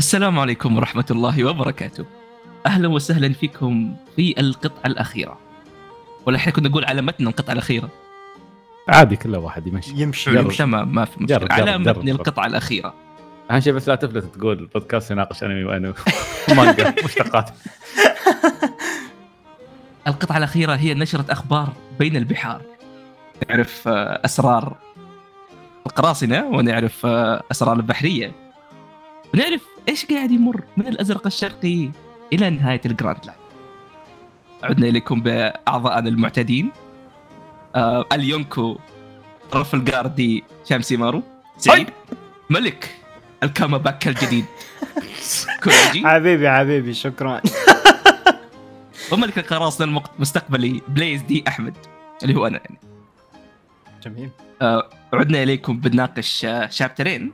السلام عليكم ورحمة الله وبركاته. أهلا وسهلا فيكم في القطعة الأخيرة. ولا إحنا كنا نقول على متن القطعة الأخيرة؟ عادي كل واحد يمشي. يمشي. جرب. تمام ما في مشكلة. جرب،. القطعة الأخيرة. أهم شيء بس لا تفلت تقول البودكاست يناقش أنمي وأنمي. مانجا مشتقات. القطعة الأخيرة هي نشرة أخبار بين البحار. نعرف آه، أسرار. القراصنة ونعرف آه، أسرار البحرية. ونعرف إيش قاعد يمر من الأزرق الشرقي إلى نهاية الجراند لاين. عدنا إليكم بأعضائنا المعتادين آه اليونكو رفل جاردي شامسي مارو سعيد. ملك الكاما باك الجديد. كوراجي حبيبي حبيبي شكرا. وملك القراصنة المستقبلي بليز دي أحمد اللي هو أنا يعني. جميل. عدنا إليكم بنناقش آه، شابترين.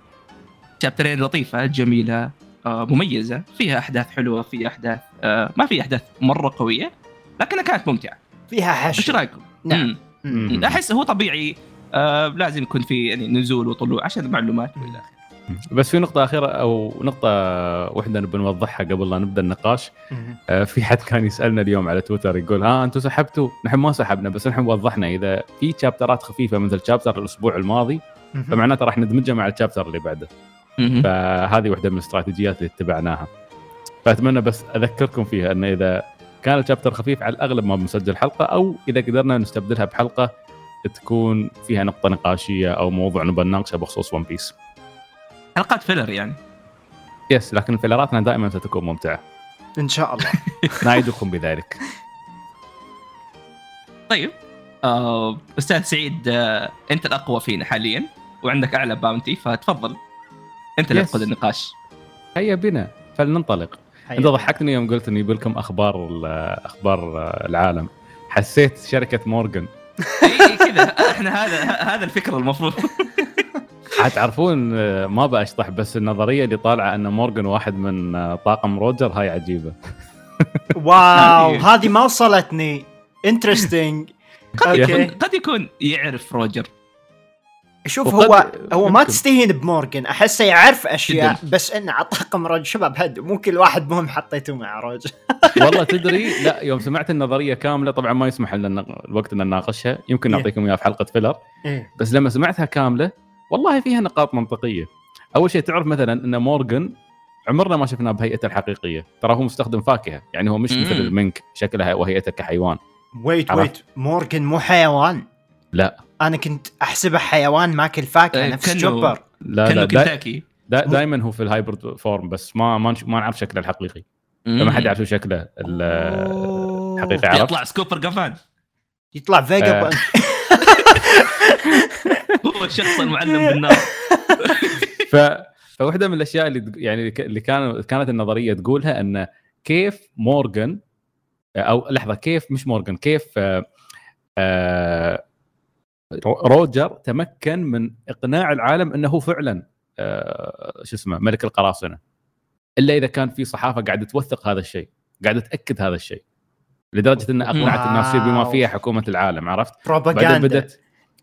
شابترين لطيفة جميلة آه، مميزة فيها أحداث حلوة في أحداث آه، ما في أحداث مرة قوية لكنها كانت ممتعة. فيها إيش حشو رأيكم؟ نعم. أحس هو طبيعي آه لازم يكون في يعني نزول وطلوع عشان المعلومات والى اخره بس في نقطة أخيرة أو نقطة واحدة نبي نوضحها قبل لا نبدأ النقاش. في حد كان يسألنا اليوم على تويتر يقول ها أنتم سحبتوا؟ نحن ما سحبنا بس نحن وضحنا إذا في chapter ات خفيفة مثل chapter الأسبوع الماضي. فمعناته راح ندمجها مع ال chapter اللي بعده. فهذه واحدة من الاستراتيجيات اللي اتبعناها. فأتمنى بس أذكركم فيها أن إذا كان ال chapter خفيف على الأغلب ما بنسجل حلقة أو إذا قدرنا نستبدلها بحلقة تكون فيها نقطة نقاشية أو موضوع نبغى نناقشه بخصوص ون بيس حلقات filler يعني. yes لكن filler اتنا دائما ستكون ممتعة. إن شاء الله. نعيدكم بذلك. طيب. آه أستاذ سعيد آه أنت الأقوى فينا حاليا وعندك أعلى bounty فتفضل أنت اللي. تقود النقاش. هيا بنا. فلننطلق. إنت ضحكتني يوم قلت إني لكم أخبار أخبار العالم. حسيت شركة مورجان إي- إي كذا. إحنا هذا هذا الفكرة المفروض. حتعرفون ما بشطح بس النظرية اللي طالعة إن مورجان واحد من آه، طاقم روجر هاي عجيبة. واو هذه- ما وصلتني. انترستنج قد يكون قد يكون يعرف روجر. شوف هو هو ما. تستهين بمورجن احسه يعرف أشياء جداً. بس انه على طاقم رجل شباب هد مو كل واحد مهم حطيته مع رجل والله تدري لا يوم سمعت النظرية كاملة طبعا ما يسمح لنا الوقت إن نناقشها يمكن إيه. نعطيكم إياها في حلقة فيلر إيه. بس لما سمعتها كاملة والله فيها نقاط منطقية أول شيء تعرف مثلا إن مورجان عمرنا ما شفناه بهيئته الحقيقية ترى هو مستخدم فاكهة يعني هو مش. مثل المنك شكلها وهيئته كحيوان wait. wait مورجن مو حيوان لا. أنا كنت أحسبه حيوان ماكل فاكهة إيه، نفس كأنه- جوبر لا كأنه لا دا كنتاكي. دا دائما هو في ال hybrid form بس ما ما, نش- ما نعرف شكله الحقيقي. فما حد يعرف شو شكله. الحقيقي عرفت؟ يطلع سكوبر قفان يطلع فيجا آه. هو الشخص المعلم بالنار. ف فواحده من الأشياء اللي يعني اللي كان كانت النظرية تقولها ان كيف مورجان أو لحظة كيف مش مورجان كيف آه، آه، روجر تمكن من إقناع العالم أنه هو فعلا آه، شو اسمه ملك القراصنة. إلا إذا كان في صحافة قاعدة توثق هذا الشيء قاعدة تأكد هذا الشيء لدرجة انه أقنعت الناس بما. فيها حكومة العالم عرفت؟ بعدين بدات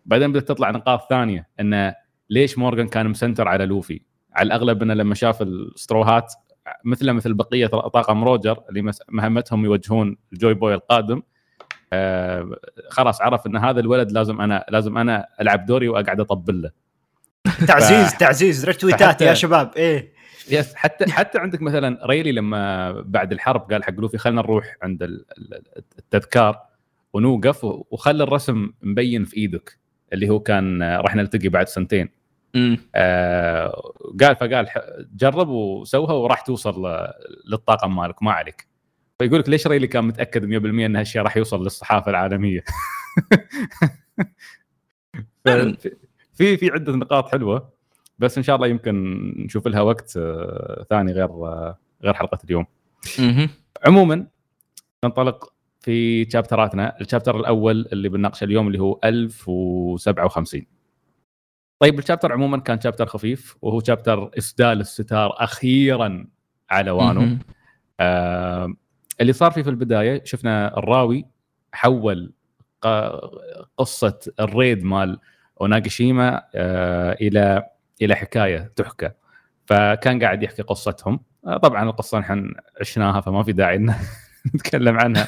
بعدين بدأت تطلع نقاط ثانية انه ليش مورجان كان مسنتر على لوفي؟ على الأغلب إنه لما شاف ال straw hats مثله مثل بقية طاقم روجر اللي مهمتهم يوجهون الجوي بوي القادم آه خلاص عرف إن هذا الولد لازم أنا لازم أنا ألعب دوري وأقعد أطبل له. تعزيز تعزيز رتويتات فحتى- يا شباب إيه. يس حتى حتى عندك مثلا ريلي لما بعد الحرب قال حق لوفي خلينا نروح عند ال- ال- التذكار ونوقف و- وخلي الرسم مبين في إيدك اللي هو كان آه، راح نلتقي بعد سنتين. آه قال فقال ح- جرب وسوها وراح توصل للطاقم مالك ما عليك. فيقول لك ليش ريلي كان متأكد 100% إن هالشيء راح يوصل للصحافة العالمية فعلاً. في- في عدة نقاط حلوة بس إن شاء الله يمكن نشوف لها وقت آه، ثاني غير آه، غير حلقة اليوم. عموما ننطلق في شابتراتنا الشابتر الأول اللي بنناقشه اليوم اللي هو 1057 طيب الشابتر عموما كان شابتر خفيف وهو شابتر إسدال الستار أخيرا على وانو. آه اللي صار فيه في البداية شفنا الراوي حول قصة ال raid مال اوناغاشيما آه إلى إلى حكاية تحكى. فكان قاعد يحكي قصتهم. آه، طبعا القصة نحن عشناها فما في داعي إن نتكلم عنها.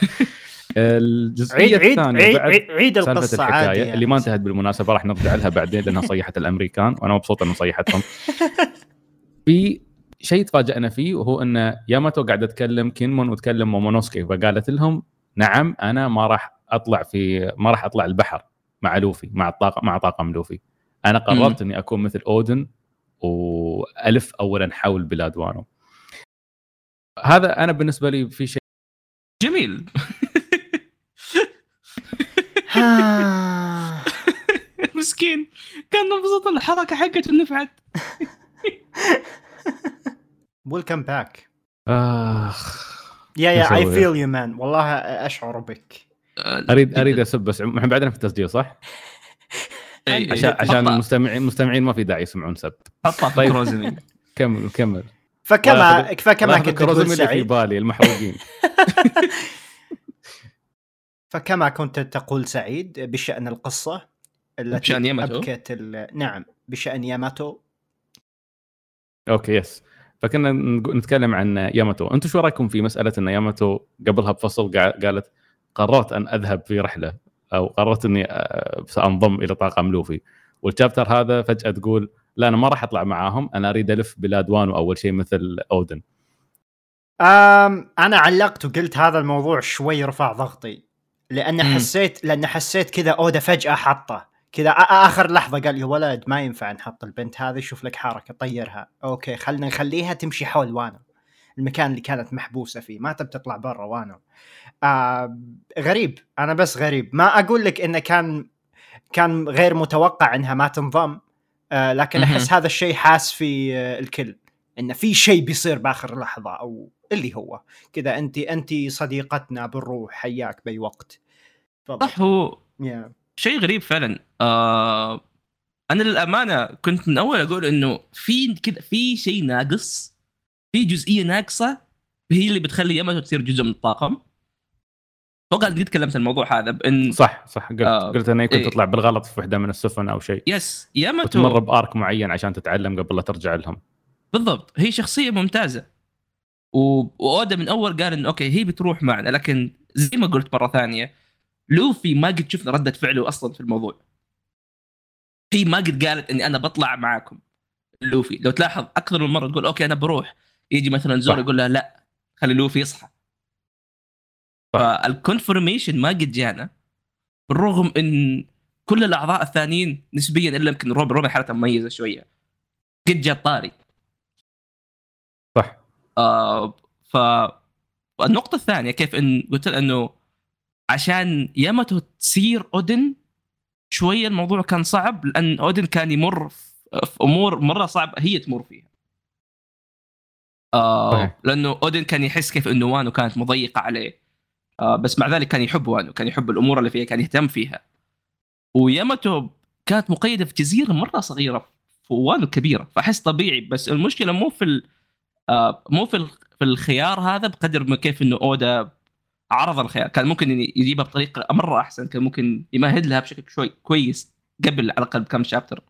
الجزئية عيد الثانية عيد, عيد, القصة عادي الحكاية يعني. اللي ما انتهت بالمناسبة راح نرجع لها بعدين لأنها صيحه الأمريكان وأنا مبسوط إنه صيحتهم. في شيء تفاجئنا فيه وهو إن ياماتو قاعدة تكلم كينمون وتكلم مومونوسكي فقالت لهم نعم أنا ما راح أطلع في ما راح أطلع البحر مع لوفي مع الطاقم مع طاقم لوفي. أنا قررت إني أكون مثل أودن وألف اولا حول بلاد وانو. هذا أنا بالنسبة لي في شيء جميل. مسكين. كان مبسوط الحركة حقته نفعت. ويلكم باك آخ. يا يا اي؟ فيل يو مان والله أشعر بك. اريد أريد اسب بس إحنا بعدنا في التسجيل صح؟ إي. عشان عشان حطها- المستمعين المستمعين ما في داعي يسمعون سب. حطها طيب. كروزمي. كمل كمل. فكما فكما كنت تقول اللي في سعيد. بالي المحروقين. فكما كنت تقول سعيد بشأن القصة التي بشأن ياماتو؟ أبكت ال... نعم بشأن ياماتو. okay yes فكنا نتكلم عن ياماتو. أنتم شو رأيكم في مسألة إن ياماتو قبلها بفصل قا- قالت قررت أن أذهب في رحلة أو قررت إني آه، سأنضم إلى طاقم لوفي وال chapter هذا فجأة تقول لا أنا ما راح أطلع معاهم أنا أريد ألف بلاد وانو اول شيء مثل أودن. أم أنا علقت وقلت هذا الموضوع شوي رفع ضغطي لأن. حسيت لأن حسيت كذا اودا فجأة حطه. كذا آخر لحظة قال يا ولد ما ينفع نحط البنت هذه شوف لك حركة طيرها. okay خلينا نخليها تمشي حول وانو المكان اللي كانت محبوسة فيه ما تبي تطلع برا وانو. آه غريب أنا بس غريب. ما أقول لك إنه كان كان غير متوقع إنها ما تنضم آه لكن. أحس هذا الشيء حاس في آه الكل إن في شيء بيصير بآخر لحظة أو اللي هو. كذا انت انت صديقتنا بالروح حياك بأي وقت. صح هو يا شيء غريب فعلا. آه أنا للأمانة كنت من أول أقول إنه في كذا في شيء ناقص في جزئية ناقصة هي اللي بتخلي ياماتو تصير جزء من الطاقم. أتوقع قد تكلمت الموضوع هذا بان صح صح قلت آه، قلت انه يمكن إيه. تطلع بالغلط في واحدة من السفن أو شيء. yes ياماتو وتمر ب arc معين عشان تتعلم قبل لا ترجع لهم. بالضبط. هي شخصية ممتازة. و- وأودا من أول قال إنه okay هي بتروح معنا لكن زي ما قلت مرة ثانية لوفي ما قد شفنا ردة فعله أصلا في الموضوع. هي ما قد قالت إني أنا بطلع معاكم. لوفي لو تلاحظ أكثر من مرة تقول okay أنا بروح. يجي مثلا زورو. يقول لها لا خلي لوفي يصحى. صح. فال confirmation ما قد جانا بالرغم إن كل الأعضاء الثانيين نسبيا إلا يمكن روبن روبن حالته مميزة شوية. قد جاء طاري. صح. آه ف النقطة الثانية كيف إن قلت إنه عشان ياماتو تصير أودن شوية الموضوع كان صعب لأن أودن كان يمر في أمور مرة صعب هي تمر فيها. آه. لأنه أودن كان يحس كيف إنه وانو كانت مضيقة عليه. آه بس مع ذلك كان يحب وانو، كان يحب الأمور اللي فيها، كان يهتم فيها. وياماتو كانت مقيدة في جزيرة مرة صغيرة وانو كبيرة، فأحس طبيعي بس المشكلة مو في ال... آه مو في ال- في الخيار هذا بقدر ما كيف إنه أودا عرض الخيار. كان ممكن يجيبها بطريقة مرة أحسن كان ممكن يمهد لها بشكل شوي كويس قبل على الأقل بكم شابتر.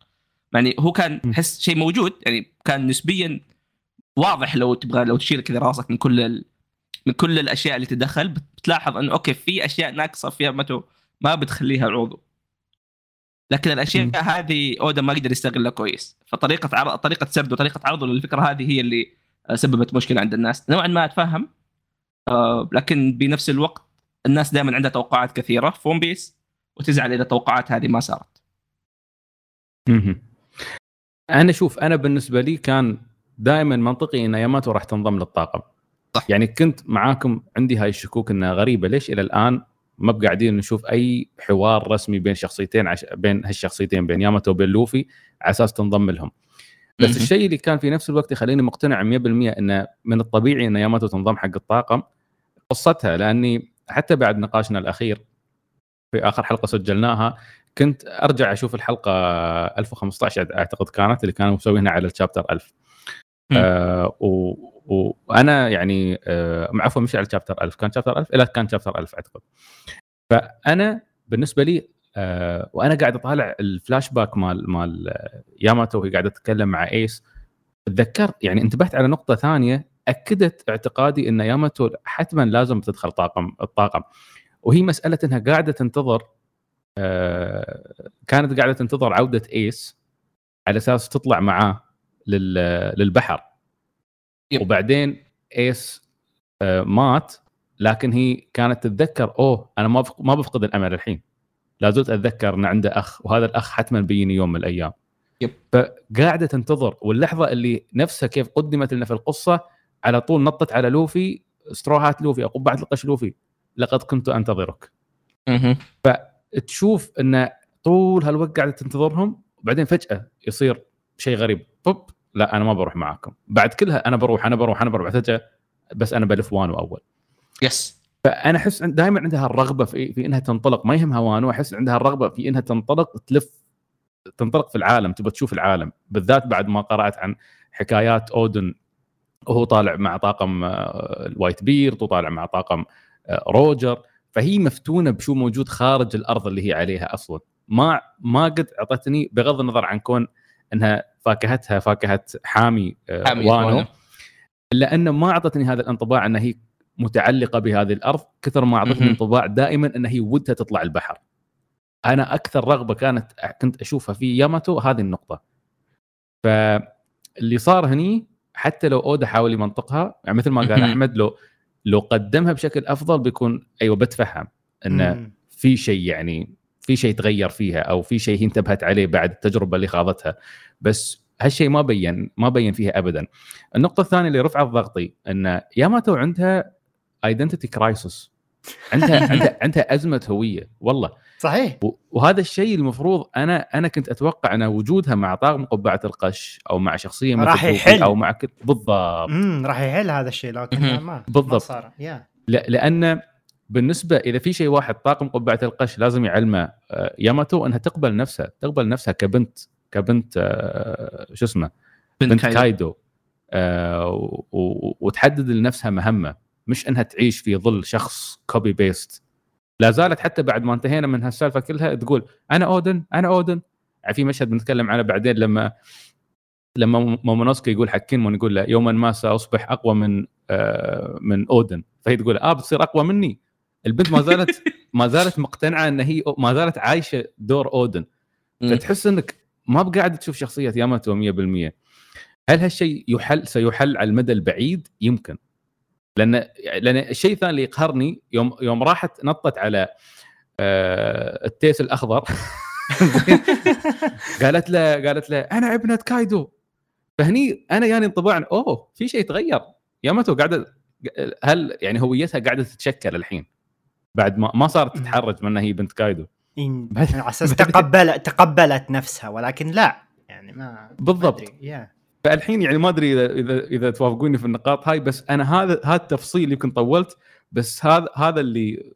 يعني هو كان. حس شيء موجود يعني كان نسبيا واضح لو تبغى لو تشيل كذا راسك من كل ال... من كل الأشياء اللي تدخل بتلاحظ إنه أوكي في أشياء ناقصة فيها متو ما بتخليها عضو. لكن الأشياء م. هذه أودا ما قدر يستغلها كويس. فطريقة عرض طريقة سرد وطريقة عرضه للفكرة هذه هي اللي آه، سببت مشكلة عند الناس. نوعا ما أتفهم. لكن بنفس الوقت الناس دائما عندها توقعات كثيرة في ون بيس وتزعل إذا التوقعات هذه ما صارت. أنا شوف أنا بالنسبة لي كان دائما منطقي إن ياماتو راح تنضم للطاقم صح. يعني كنت معاكم عندي هاي الشكوك إنها غريبة ليش إلى الآن ما بقاعدين نشوف أي حوار رسمي بين شخصيتين عش... بين هالشخصيتين بين ياماتو وبين لوفي على أساس تنضم لهم بس. الشيء اللي كان في نفس الوقت يخليني مقتنع 100% انه من الطبيعي إن ياماتو تنضم حق الطاقم قصتها لأني حتى بعد نقاشنا الأخير في آخر حلقة سجلناها كنت أرجع أشوف الحلقة 1015 أعتقد كانت اللي كانوا مسوينها على الشابتر 1000 مم. آه وأنا يعني آه عفوا مش على الشابتر 1000 كان شابتر 1000 لا كان شابتر 1000 أعتقد. فأنا بالنسبة لي آه وأنا قاعد أطالع الفلاش باك مال مال آه، ياماتو وهي قاعدة تتكلم مع إيس تذكرت يعني انتبهت على نقطة ثانية أكدت اعتقادي إن ياماتو حتما لازم تدخل طاقم الطاقم وهي مسألة إنها قاعدة تنتظر آه، كانت قاعدة تنتظر عودة إيس على أساس تطلع معاه لل- للبحر. وبعدين إيس آه، مات لكن هي كانت تتذكر أوه أنا ما ما بفقد الأمل الحين لا زلت أتذكر إن عنده أخ وهذا الأخ حتما بيجيني يوم من الأيام يب. فقاعدة تنتظر واللحظة اللي نفسها كيف قدمت لنا في القصة على طول نطت على لوفي استروهات لوفي أو قبعه القش لوفي. لقد كنت أنتظرك. مهم. تشوف إن طول هالوقت قاعدة تنتظرهم وبعدين فجأة يصير شيء غريب. طب لا أنا ما بروح معاكم. بعد كلها أنا بروح أنا بروح أنا بروح. فجأة بس أنا بلف وانو أول. yes فأنا أحس دائما عندها الرغبة في, في إنها تنطلق. ما يهمها وانو أحس عندها الرغبة في إنها تنطلق تلف تنطلق في العالم تبغى تشوف العالم. بالذات بعد ما قرأت عن حكايات أودن وهو طالع مع طاقم آه، الوايت بيرد وطالع مع طاقم آه، روجر فهي مفتونة بشو موجود خارج الأرض اللي هي عليها أصلا ما ما قد أعطتني بغض النظر عن كون إنها فاكهتها فاكهة حامي, آه، حامي وانو. إلا أنه ما أعطتني هذا الانطباع إن هي متعلقة بهذه الأرض كثر ما أعطتني. انطباع دائما إن هي ودها تطلع البحر أنا أكثر رغبة كانت كنت أشوفها في ياماتو هذه النقطة فاللي صار هني حتى لو أودا حاول يمنطقها يعني مثل ما قال. أحمد لو لو قدمها بشكل أفضل بيكون أيوه بتفهم انه. في شيء يعني في شيء تغير فيها أو في شيء هي انتبهت عليه بعد التجربة اللي خاضتها بس هالشيء ما بين ما بين فيها ابدا النقطة الثانية اللي رفعت ضغطي إن ياماتو عندها identity crisis عندها عندها عندها أزمة هوية والله صحيح وهذا الشيء المفروض أنا أنا كنت أتوقع أن وجودها مع طاقم قبعة القش أو مع شخصية راح يحل. أو مع كل بالضبط امم راح يحل هذا الشيء لكن. ما ما بالضبط. صار يا لا لأن بالنسبة إذا في شيء واحد طاقم قبعة القش لازم يعلمه آه، ياماتو أنها تقبل نفسها تقبل نفسها كبنت كبنت آه، شو اسمه بنت, بنت كايدو. كايدو آه، و- و- وتحدد لنفسها مهمة مش أنها تعيش في ظل شخص copy paste لا زالت حتى بعد ما انتهينا من هالسالفة كلها تقول أنا أودن أنا أودن. في مشهد بنتكلم عنه بعدين لما لما مومونوسكي يقول حق كينمون يقول له يوما ما سأصبح أقوى من آه، من أودن. فهي تقول آه بتصير أقوى مني. البنت ما زالت ما زالت مقتنعة إن هي ما زالت عايشة دور أودن. فتحس إنك ما بقاعد تشوف شخصيه ياماتو 100% هل هالشيء يحل سيحل على المدى البعيد؟ يمكن. لأن لأن الشيء الثاني اللي يقهرني يوم يوم راحت نطت على آه التيس الأخضر. قالت له قالت له أنا ابنة كايدو. فهني أنا يعني انطباع أوه في شيء تغير. ياماتو قاعدة هل يعني هويتها قاعدة تتشكل الحين؟ بعد ما ما صارت تتحرج من هي بنت كايدو. على أساس تقبلت تقبلت نفسها ولكن لا يعني ما بالضبط. يا فالحين يعني ما أدري إذا إذا إذا توافقوني في النقاط هاي بس أنا هذا هذا التفصيل يمكن طولت بس هذا هذا اللي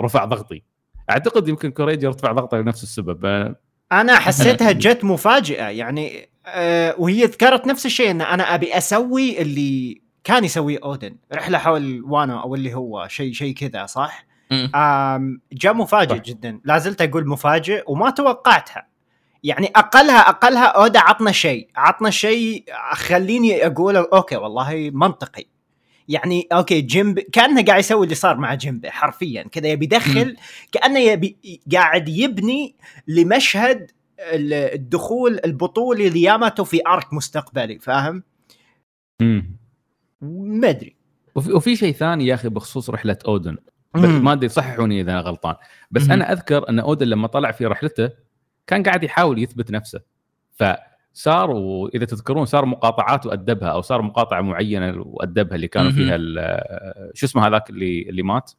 رفع ضغطي. أعتقد يمكن كوريجي يرتفع ضغطه لنفس السبب. أنا- أنا حسيتها جت مفاجئة يعني آه وهي ذكرت نفس الشيء إن أنا أبي أسوي اللي كان يسويه أودن رحلة حول وانو أو اللي هو شيء شيء كذا صح؟ جاء مفاجئ صح. جدا. لا زلت أقول مفاجئ وما توقعتها. يعني اقلها أقلها اودا عطنا شيء عطنا شيء خليني أقول okay والله منطقي يعني okay جيمب كأنه قاعد يسوي اللي صار مع جيمبي حرفيا كذا يبي يدخل كأنه يبي قاعد يبني لمشهد ال- الدخول البطولي لياماتو في arc مستقبلي فاهم؟ مم. ما أدري وفي, وفي شيء ثاني يا أخي بخصوص رحلة أودن. ما أدري صححوني إذا أنا غلطان بس مم. أنا أذكر أن أودن لما طلع في رحلته كان قاعد يحاول يثبت نفسه فصار واذا تذكرون صار مقاطعات وأدبها أو صار مقاطعه معينة وأدبها اللي كانوا. فيها ال- شو اسمه هذاك اللي اللي مات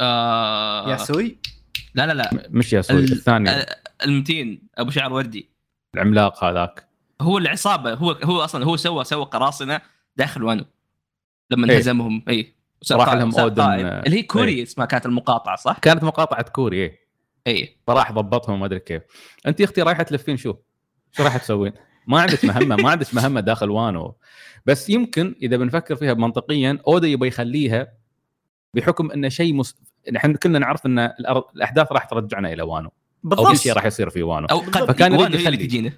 آه ياسوي لا لا لا مش ياسوي ال- الثاني آه، المتين أبو شعر وردي العملاق هذاك هو العصابة هو هو أصلا هو سوى سوى قراصنة داخل وانو لما إيه. انهزمهم اي راح لهم. آه، اللي هي كوري إيه. اسمها كانت المقاطعة صح؟ كانت مقاطعة كوري إيه. إي فراح ضبطهم ما أدري كيف. أنت يا أختي رايحة تلفين شو؟ شو رايحة تسوين؟ ما عندك مهمة ما عندك مهمة داخل وانو. بس يمكن إذا بنفكر فيها منطقيا أودا يبغى يخليها بحكم انه شيء مس... نحن كلنا نعرف إن الأرض... الأحداث راح ترجعنا إلى وانو. أو بالضبط. في شيء راح يصير في وانو. أو قد فكان وانو يخلي. تجينا.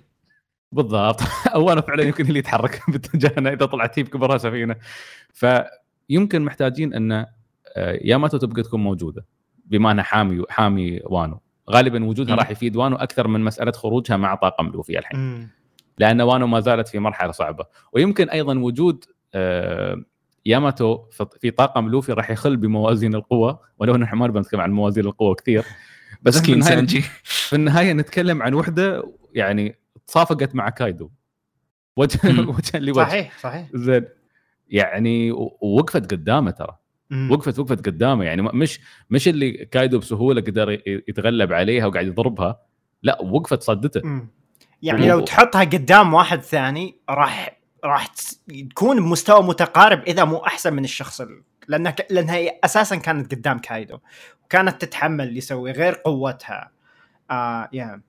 بالضبط. وأنا فعلا يمكن اللي يتحرك باتجاهنا إذا طلعت هي بكبرها سفينه فيمكن محتاجين إن آه، ياماتو تبقى تكون موجودة. بما انها حامي حامي وانو. غالبا وجودها. راح يفيد وانو أكثر من مسألة خروجها مع طاقم لوفي الحين. مم. لأن وانو ما زالت في مرحلة صعبة. ويمكن أيضا وجود آه، ياماتو في- طاقم لوفي راح يخل بموازين القوة. ولو ان إحنا ما نبغى نتكلم عن موازين القوة كثير. بس في سانجي في النهاية نتكلم عن وحدة يعني تصافقت مع كايدو. وجه. وجه لوجه. صحيح صحيح. زين. يعني ووقفت قدامه ترى. مم. وقفت وقفت قدامه يعني مش مش اللي كايدو بسهولة قدر يتغلب عليها وقاعد يضربها لا وقفت صدته مم. يعني لو تحطها قدام واحد ثاني راح راح تكون بمستوى متقارب إذا مو أحسن من الشخص ال... لأنها. لأنها هي أساسا كانت قدام كايدو وكانت تتحمل يسوي غير قوتها آه يا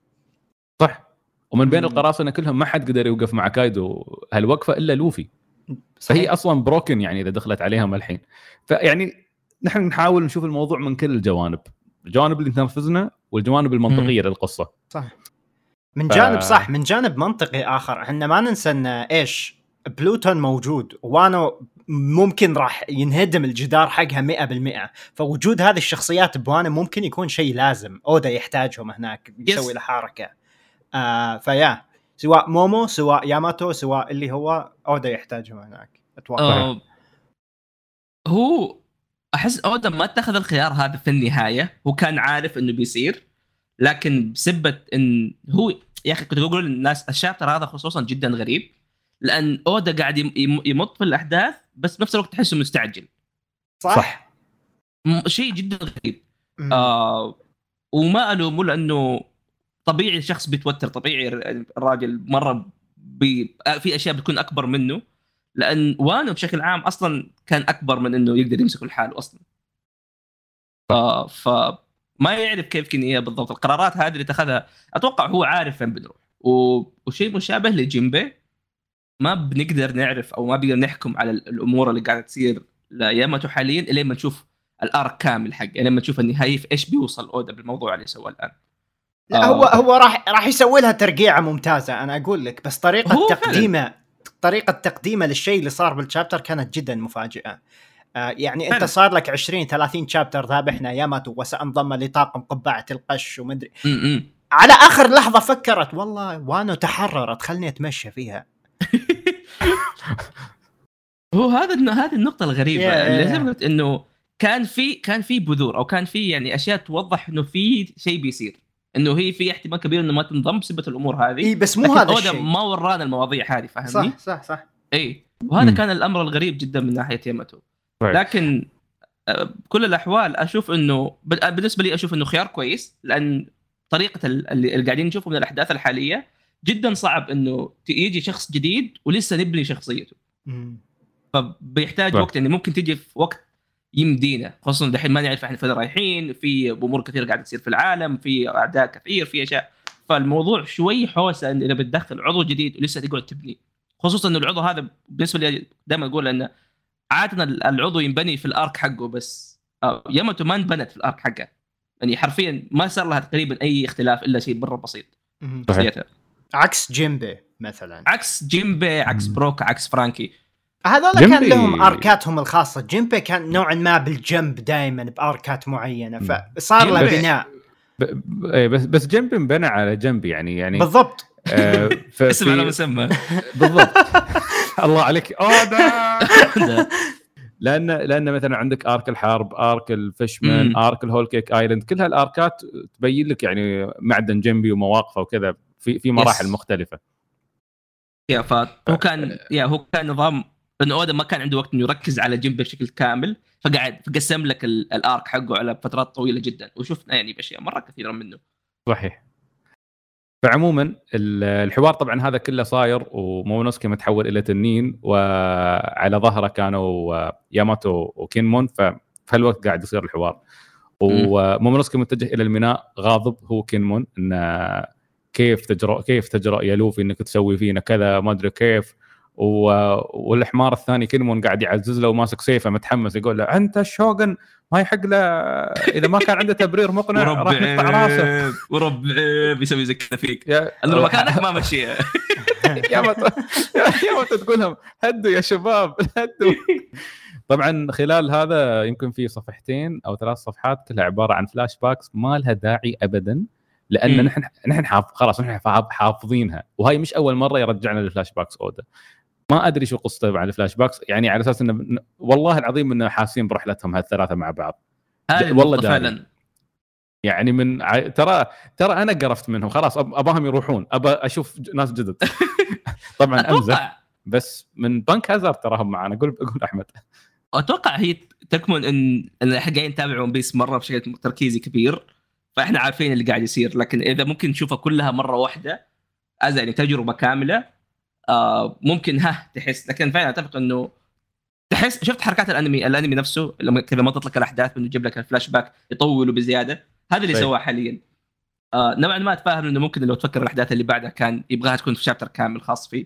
صح ومن بين. القراصنة كلهم ما حد قدر يوقف مع كايدو هالوقفة إلا لوفي فهي صحيح. أصلا بروكن يعني إذا دخلت عليهم الحين. فيعني نحن نحاول نشوف الموضوع من كل الجوانب. الجوانب اللي تنرفزنا والجوانب المنطقية للقصة. صح. من ف- جانب صح من جانب منطقي آخر إحنا ما ننسى إن إيش؟ بلوتون موجود وانو ممكن راح ينهدم الجدار حقها 100% فوجود هذه الشخصيات بوانو ممكن يكون شيء لازم أودا يحتاجهم هناك يسوي. له حركة. آه فيا. سواء مومو سواء ياماتو سواء اللي هو أودا يحتاجهم هناك. أتوقع. آه، هو أحس أودا ما اتخذ الخيار هذا في النهاية. هو كان عارف إنه بيصير لكن بسبة إن هو يا أخي كنت أقول للناس الشابتر هذا خصوصا جدا غريب لأن أودا قاعد يم- يم- يمط في الأحداث بس بنفس الوقت تحسه مستعجل. صح, صح. شيء جدا غريب. آه وما ألومه لأنه طبيعي الشخص بيتوتر طبيعي الراجل مرة بي في أشياء بتكون أكبر منه لأن وانو بشكل عام أصلا كان أكبر من إنه يقدر يمسك لحاله أصلا. ف... ف ما يعرف كيف كينيا بالضبط. القرارات هذه اللي اتخذها أتوقع هو عارف فين بنروح. و... وشيء مشابه لجيمبي ما بنقدر نعرف أو ما بنقدر نحكم على ال- الأمور اللي قاعدة تصير لياماتو حاليا إلين ما نشوف الأرك كامل حق إلين ما نشوف النهاية في إيش بيوصل أودا بالموضوع اللي سواه الآن. لا آه. هو هو راح راح يسوي لها ترقيعة ممتازة أنا أقول لك بس طريقة. تقديمه طريقة تقديمه للشيء اللي صار بالشابتر كانت جدا مفاجئة آه يعني أنت. صار لك 20 30 شابتر ذابحنا ياماتو وسأنضم لطاقم قبعة القش ومدري. على آخر لحظة فكرت والله وانو تحررت خلني أتمشى فيها هو هذا هذه النقطة الغريبة Yeah, اللي yeah, زي yeah. ما قلت إنه كان في كان في بذور أو كان في يعني أشياء توضح إنه في شيء بيصير إنه هي في احتمال كبير إنه ما تنضم بسبب الأمور هذه إي بس مو لكن هذا الشيء ما ورانا المواضيع هذه فاهمني؟ صح صح صح إي وهذا مم. كان الأمر الغريب جدا من ناحية ياماتو Right. لكن آه، بكل الأحوال أشوف إنه ب- بالنسبة لي أشوف إنه خيار كويس لأن طريقة ال- اللي قاعدين نشوفه من الأحداث الحالية جدا صعب إنه يجي شخص جديد ولسه نبني شخصيته. فبيحتاج. وقت يعني ممكن تجي في وقت يمدينا خصوصا دحين ما نعرف إحنا فين رايحين في أمور كثير قاعدة تصير في العالم في أعداء كثير في أشياء. فالموضوع شوي حوسة إن إذا بتدخل عضو جديد ولسه تقعد تبني. خصوصا إنه العضو هذا بالنسبة لي دائما أقول إنه عادة العضو ينبني في ال arc حقه بس. آه، ياماتو ما انبنت في ال arc حقه. يعني حرفيا ما صار لها تقريبا أي اختلاف إلا شيء مرة بسيط. عكس جيمبي مثلا. عكس جيمبي عكس. بروك عكس فرانكي. هذول كان لهم أركاتهم الخاصة. جيمبي كان نوعا ما بالجنب دائما بأركات معينة. فصار له بناء. إيه، بس بس جيمبي انبنى على جيمبي يعني يعني بالضبط. آه، اسم على مسمى بالضبط. الله عليك. اودا لأن لأن مثلا عندك arc الحرب arc ال Fishman. arc ال Whole Cake Island كل هالآركات تبين لك يعني معدن جيمبي ومواقفه وكذا في في مراحل Yes. مختلفة. yeah فهو كان yeah هو كان نظام لأنه اودا ما كان عنده وقت إنه يركز على جيمبي بشكل كامل فقعد فقسم لك ال- ال arc حقه على فترات طويلة جدا. وشفنا يعني بأشياء مرة كثيرة منه. صحيح. فعموما ال- الحوار طبعا هذا كله صاير ومومونوسكي متحول إلى تنين وعلى ظهره كانوا آه، ياماتو وكينمون ففي هالوقت قاعد يصير الحوار. ومومونوسكي متجه إلى الميناء غاضب هو كينمون إنه كيف تجرؤ كيف تجرؤ يا لوفي إنك تسوي فينا كذا ما أدري كيف. والحمار الثاني كينمون قاعد يعزز له وماسك سيفه متحمس يقول له أنت الشوغن ما يحق له إذا ما كان عنده تبرير مقنع راح نقطع راسه. ورب عيب يسوي زي كذا فيك. انه لو مكانك ما مشيها يا ما يا ما تقولهم هدوا يا شباب هدوا. طبعا خلال هذا يمكن في صفحتين أو ثلاث صفحات كلها عبارة عن flashbacks ما لها داعي ابدا لأن. نحن نحن حاف... خلاص نحن حاف- حافظينها. وهي مش أول مرة يرجعنا لل flashbacks أودا. ما أدري شو قصته مع ال flashbacks. يعني على أساس إنه والله العظيم إنه حاسين برحلتهم هالثلاثة مع بعض. والله. فعلا. يعني من ع- ترى ترى أنا قرفت منهم. خلاص أب- أباهم يروحون. ابى أشوف ناس جدد. طبعا أمزح. بس من بنك هازارد تراهم معنا قول قول أحمد. أتوقع هي تكمن ان إن إحنا قاعدين نتابع ون بيس مرة بشكل تركيزي كبير. فإحنا عارفين اللي قاعد يصير. لكن إذا ممكن نشوفها كلها مرة واحدة as يعني تجربة كاملة. آه ممكن ها تحس لكن فعلا أتفق إنه تحس شفت حركات الأنمي الأنمي نفسه لما كذا مطط لك الأحداث انه يجيب لك الفلاش باك يطولوا بزيادة هذا اللي. سواه حاليا آه نوعا ما أتفاهم إنه ممكن لو تفكر الأحداث اللي بعدها كان يبغاها تكون في chapter كامل خاص فيه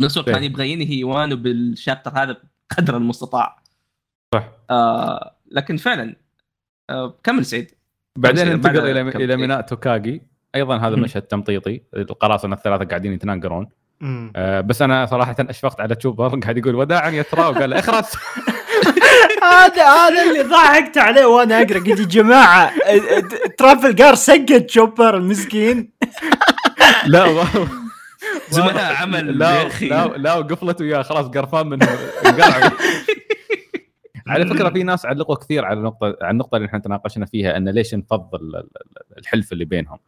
بنفس الوقت. كان يبغى ينهي وانه بال chapter هذا قدر المستطاع صح. آه لكن فعلا آه كمل سعيد بعدين بعد ننتقل إلى إلى. ميناء توكاجي أيضا هذا. مشهد تمطيطي القراصنة الثلاثة قاعدين يتناقرون. آه بس أنا صراحة أشفقت على تشوبر قاعد يقول وداعا يا تراو قال له اخرس. هذا هذا اللي ضحكت عليه وأنا أقرأ. قلت يا جماعة ترافلجار سقط شوبر المسكين. لا زملاء عمل لا يا أخي. لا لا وقفلت وياه. خلاص قرفان منه. على فكرة في ناس علقوا كثير على النقطه على النقطة اللي إحنا تناقشنا فيها إن ليش انفض ال- ال- الحلف اللي بينهم.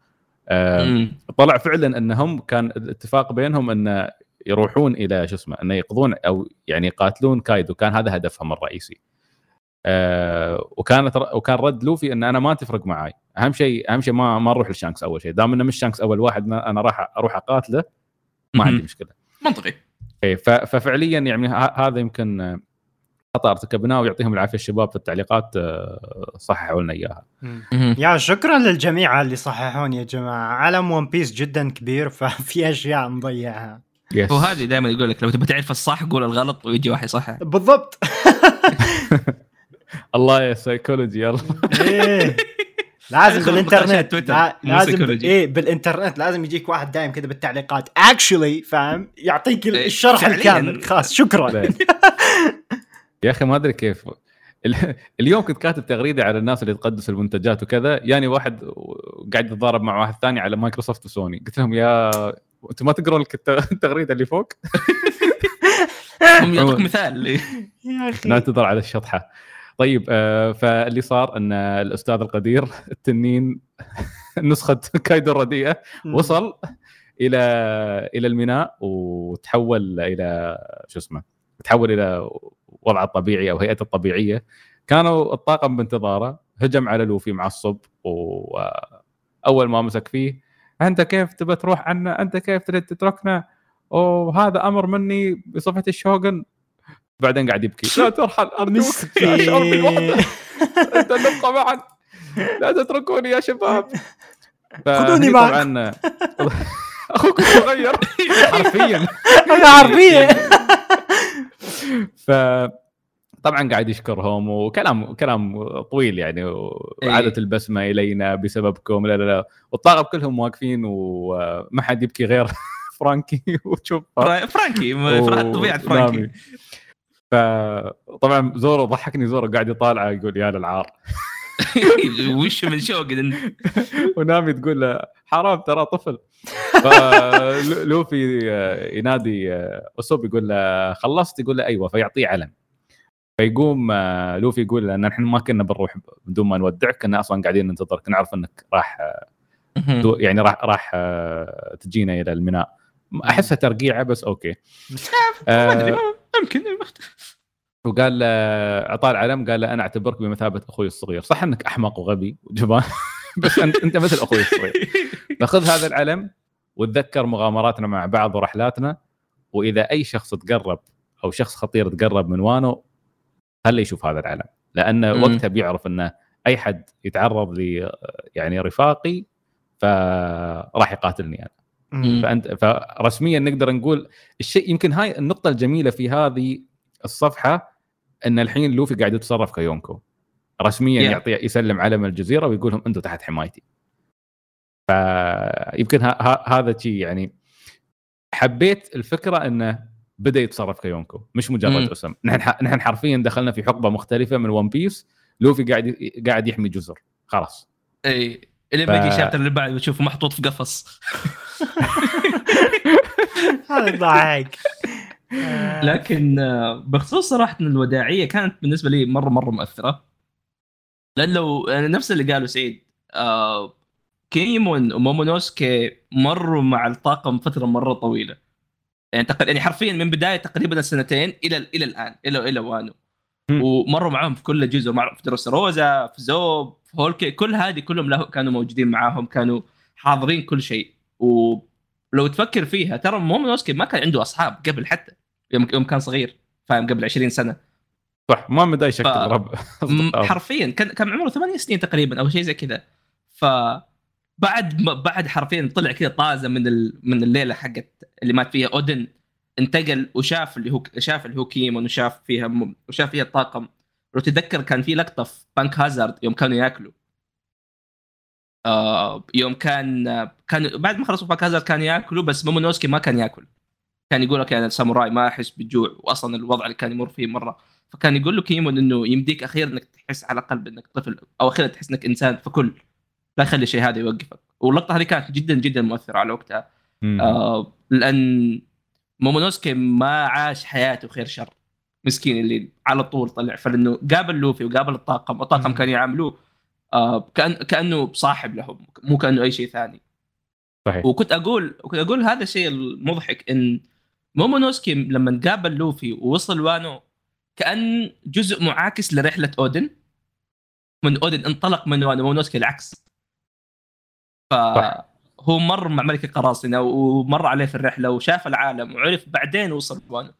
طلع فعلا أنهم كان الاتفاق بينهم أن يروحون إلى شو اسمه انه يقضون أو يعني يقاتلون كايدو. كان هذا هدفهم الرئيسي. آه وكانت وكان رد لوفي أن أنا ما تفرق معاي. أهم شيء أهم شيء ما ما نروح لشانكس أول شيء. دام أنه مش شانكس أول واحد أنا راح أروح أقاتله ما عندي. مشكلة. منطقي. إيه ف- ففعليا يعني ه- هذا يمكن خطا ارتكبناه ويعطيهم العافية الشباب في التعليقات آه، صححوا لنا إياها. يا شكرا للجميع اللي صححون يا جماعة. عالم ون بيس جدا كبير ففي أشياء نضيعها. yes وهذه دائما يقول لك لو تبغى تعرف الصح قول الغلط ويجي واحد يصحح. بالضبط. الله يا سايكولوجي يلا. إيه. لازم بالإنترنت. لازم. إيه بالإنترنت لازم يجيك واحد دايم كذا بالتعليقات. actually فاهم؟ يعطيك إيه، الشرح. الكامل. خلاص شكرا. يا أخي ما أدري كيف. ال- اليوم كنت كاتب تغريدة على الناس اللي تقدس المنتجات وكذا. يعني واحد قاعد يتضارب مع واحد ثاني على مايكروسوفت وسوني. قلت لهم يا أنتم ما تقرون التغريدة اللي فوق؟ هم يعطوك مثال. يا أخي. نعتذر على الشطحة. طيب آه فاللي صار أن الأستاذ القدير التنين نسخة كايدو الرديئة وصل إلى إلى الميناء وتحول إلى شو اسمه تحول إلى وضعه الطبيعي أو هيئته الطبيعية كانوا الطاقم بانتظاره هجم على لوفي معصب واول ما مسك فيه أنت كيف تبى تروح عنا أنت كيف تريد تتركنا؟ وهذا أمر مني بصفه الشوغن بعدين قاعد يبكي. لا ترحل أرجوك لا اشعر بالوحده أنت نبقى معا لا تتركوني يا شباب. خذوني معك. أخوك الصغير. حرفيا. أنا عربيه ف طبعا قاعد يشكرهم وكلام كلام طويل يعني وعادت البسمة إلينا بسببكم. لا لا لا. والطاقم كلهم واقفين وما حد يبكي غير فرانكي وتشوف. فرا- فرانكي طبيعة فرانكي. فطبعا زورو ضحكني زورو قاعد يطالعه يقول يا للعار. وش من شوق ونامي تقول له حرام ترى طفل. فلوفي ينادي اسوب يقول له خلصت؟ يقول له أيوه. فيعطيه علم. فيقوم آه، لوفي يقول له إن إحنا ما كنا بنروح بدون ما نودعك كنا أصلا قاعدين ننتظرك نعرف إنك راح يعني راح راح آه، تجينا إلى الميناء. أحسها ترقيعة بس أوكي. ما أدري آه، يمكن. وقال له اعطاه العلم قال له أنا أعتبرك بمثابة أخوي الصغير. صح إنك أحمق وغبي وجبان بس أنت مثل أخوي الصغير. فخذ هذا العلم وتذكر مغامراتنا مع بعض ورحلاتنا وإذا أي شخص تقرب أو شخص خطير تقرب من وانو خليه يشوف هذا العلم. لأنه مم. وقتها بيعرف إنه أي حد يتعرض لي يعني رفاقي فراح يقاتلني أنا. فأنت فرسميا نقدر نقول الشيء يمكن هاي النقطة الجميلة في هذه الصفحة إن الحين لوفي قاعد يتصرف كيونكو. رسميا Yeah. يعطي يسلم علم الجزيرة ويقول لهم أنتم تحت حمايتي. فيمكن ها ها هذا شيء يعني حبيت الفكرة إنه بدأ يتصرف كيونكو مش مجرد مم. اسم. نحن ح- نحن حرفيا دخلنا في حقبة مختلفة من ون بيس لوفي قاعد ي- قاعد يحمي جزر. خلاص. إي اللي ف- ال chapter اللي بعد بتشوفه محطوط في قفص. هذا ضحك. لكن آه، بخصوص صراحة الوداعية كانت بالنسبة لي مرة مرة مؤثرة. لأن لو يعني نفس اللي قاله سعيد آه كيمون ومومونوسكي مروا مع الطاقم فترة مرة طويلة. يعني تقريبا يعني حرفيا من بداية تقريبا السنتين إلى إلى الآن إلى إلى وانو. ومروا معاهم في كل جزء مع في دريسروزا في زوب في هولكيك كل هذه كلهم له كانوا موجودين معاهم كانوا حاضرين كل شيء. ولو تفكر فيها ترى مومونوسكي ما كان عنده أصحاب قبل حتى. يوم يوم كان صغير فاهم قبل 20 سنة. صح ما مدى يشكل ف- رب حرفيا كان كان عمره ثمانية سنين تقريبا أو شيء زي كذا. ف بعد ما بعد حرفيا طلع كذا طازة من ال... من الليلة حقت اللي مات فيها أودن انتقل وشاف اللي هو شاف اللي هو كيمون وشاف فيها م... وشاف فيها الطاقم. لو تتذكر كان في لقطة في بانك هازارد يوم كانوا ياكلوا. آه يوم كان كان بعد ما خلصوا بانك هازارد كانوا ياكلوا بس مومونوسكي ما كان ياكل. كان يقول لك يعني الساموراي ما أحس بالجوع واصلا الوضع اللي كان يمر فيه مرة. فكان يقول له كيمون إنه يمديك أخيرا إنك تحس على الاقل بأنك طفل أو أخيرا تحس إنك إنسان فكل لا يخلي الشيء هذا يوقفك. واللقطة هذه كانت جدا جدا مؤثرة على وقتها. مم. آه لأن مومونوسكي ما عاش حياته خير شر. مسكين اللي على طول طلع. فلأنه قابل لوفي وقابل الطاقم والطاقم. كانوا يعاملوه آه كأن كأنه صاحب لهم مو كأنه أي شيء ثاني. صحيح. وكنت أقول وكنت أقول هذا الشيء المضحك إن مومونوسكي لما قابل لوفي ووصل وانو كأن جزء معاكس لرحلة أودن. من أودن انطلق من وانو مومونوسكي العكس. فهو مر مع ملك القراصنه ومر عليه في الرحلة وشاف العالم وعرف بعدين وصل وانو.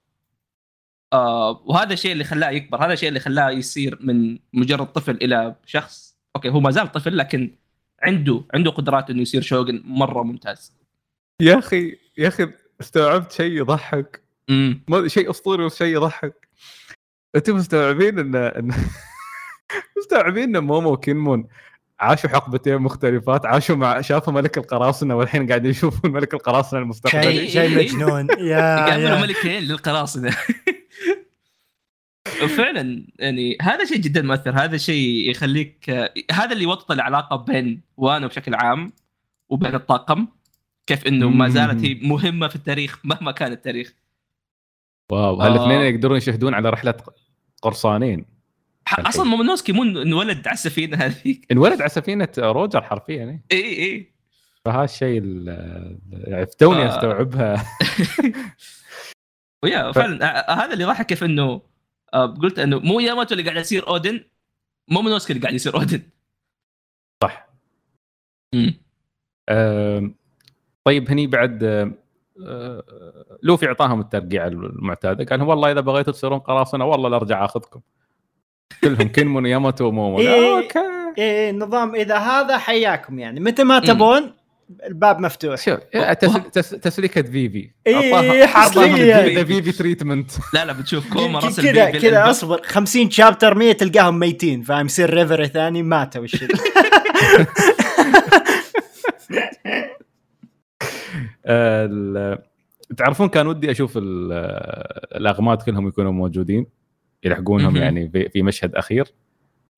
آه وهذا الشيء اللي خلاه يكبر هذا الشيء اللي خلاه يصير من مجرد طفل إلى شخص. أوكي هو ما زال طفل لكن عنده عنده قدرات إنه يصير شوغن مرة ممتاز. يا أخي يا أخي استوعبت شيء يضحك؟ امم ما شيء أسطوري وشيء يضحك. أنتم مستوعبين إن إن مستوعبين إن مومو وكينمون عاشوا حقبتين مختلفات عاشوا مع شافوا ملك القراصنة والحين قاعدين يشوفون ملك القراصنة شيء المستقبلي. شيء مجنون. يا يقابلوا يا. ملكين للقراصنة. وفعلا يعني هذا شيء جدا مؤثر. هذا شيء يخليك هذا اللي يوطد العلاقة بين وانو بشكل عام وبين الطاقم. كيف إنه ما زالت هي مهمة في التاريخ مهما كان التاريخ. Wow آه. هالاثنين يقدرون يشهدون على رحلة قرصانين. أصلا مومونوسكي مو انولد على السفينة هذيك. انولد على سفينة روجر حرفيا إيه. اي اي فهذا الشيء ال- يعني توني آه. أستوعبها. و yeah ف- فعلا آه، هذا اللي ضحك كيف إنه آه، قلت إنه مو ياماتو اللي قاعد يصير أودن مومونوسكي اللي قاعد يصير أودن. صح. امم طيب هني بعد آم، آه، لوفي أعطاهم الترقيع المعتادة قال لهم والله إذا بغيتوا تصيرون قراصنة والله لا أرجع أخذكم. كلهم كينمون ياماتو ومومو إيه. آه، أوكي. إيه نظام إذا هذا حياكم يعني. متى ما تبون الباب مفتوح. شوف آه، تس- تس- تسليكة فيفي. إيه، تسلية. ذا فيفي treatment لا لا بتشوف كوما راسل كذا كذا. أصبر. 50 chapter 100 تلقاهم ميتين فاهم؟ يصير ريفر ثاني ماتوا وش ال- تعرفون كان ودي أشوف ال- الاغماد كلهم يكونوا موجودين يلحقونهم. يعني في في مشهد أخير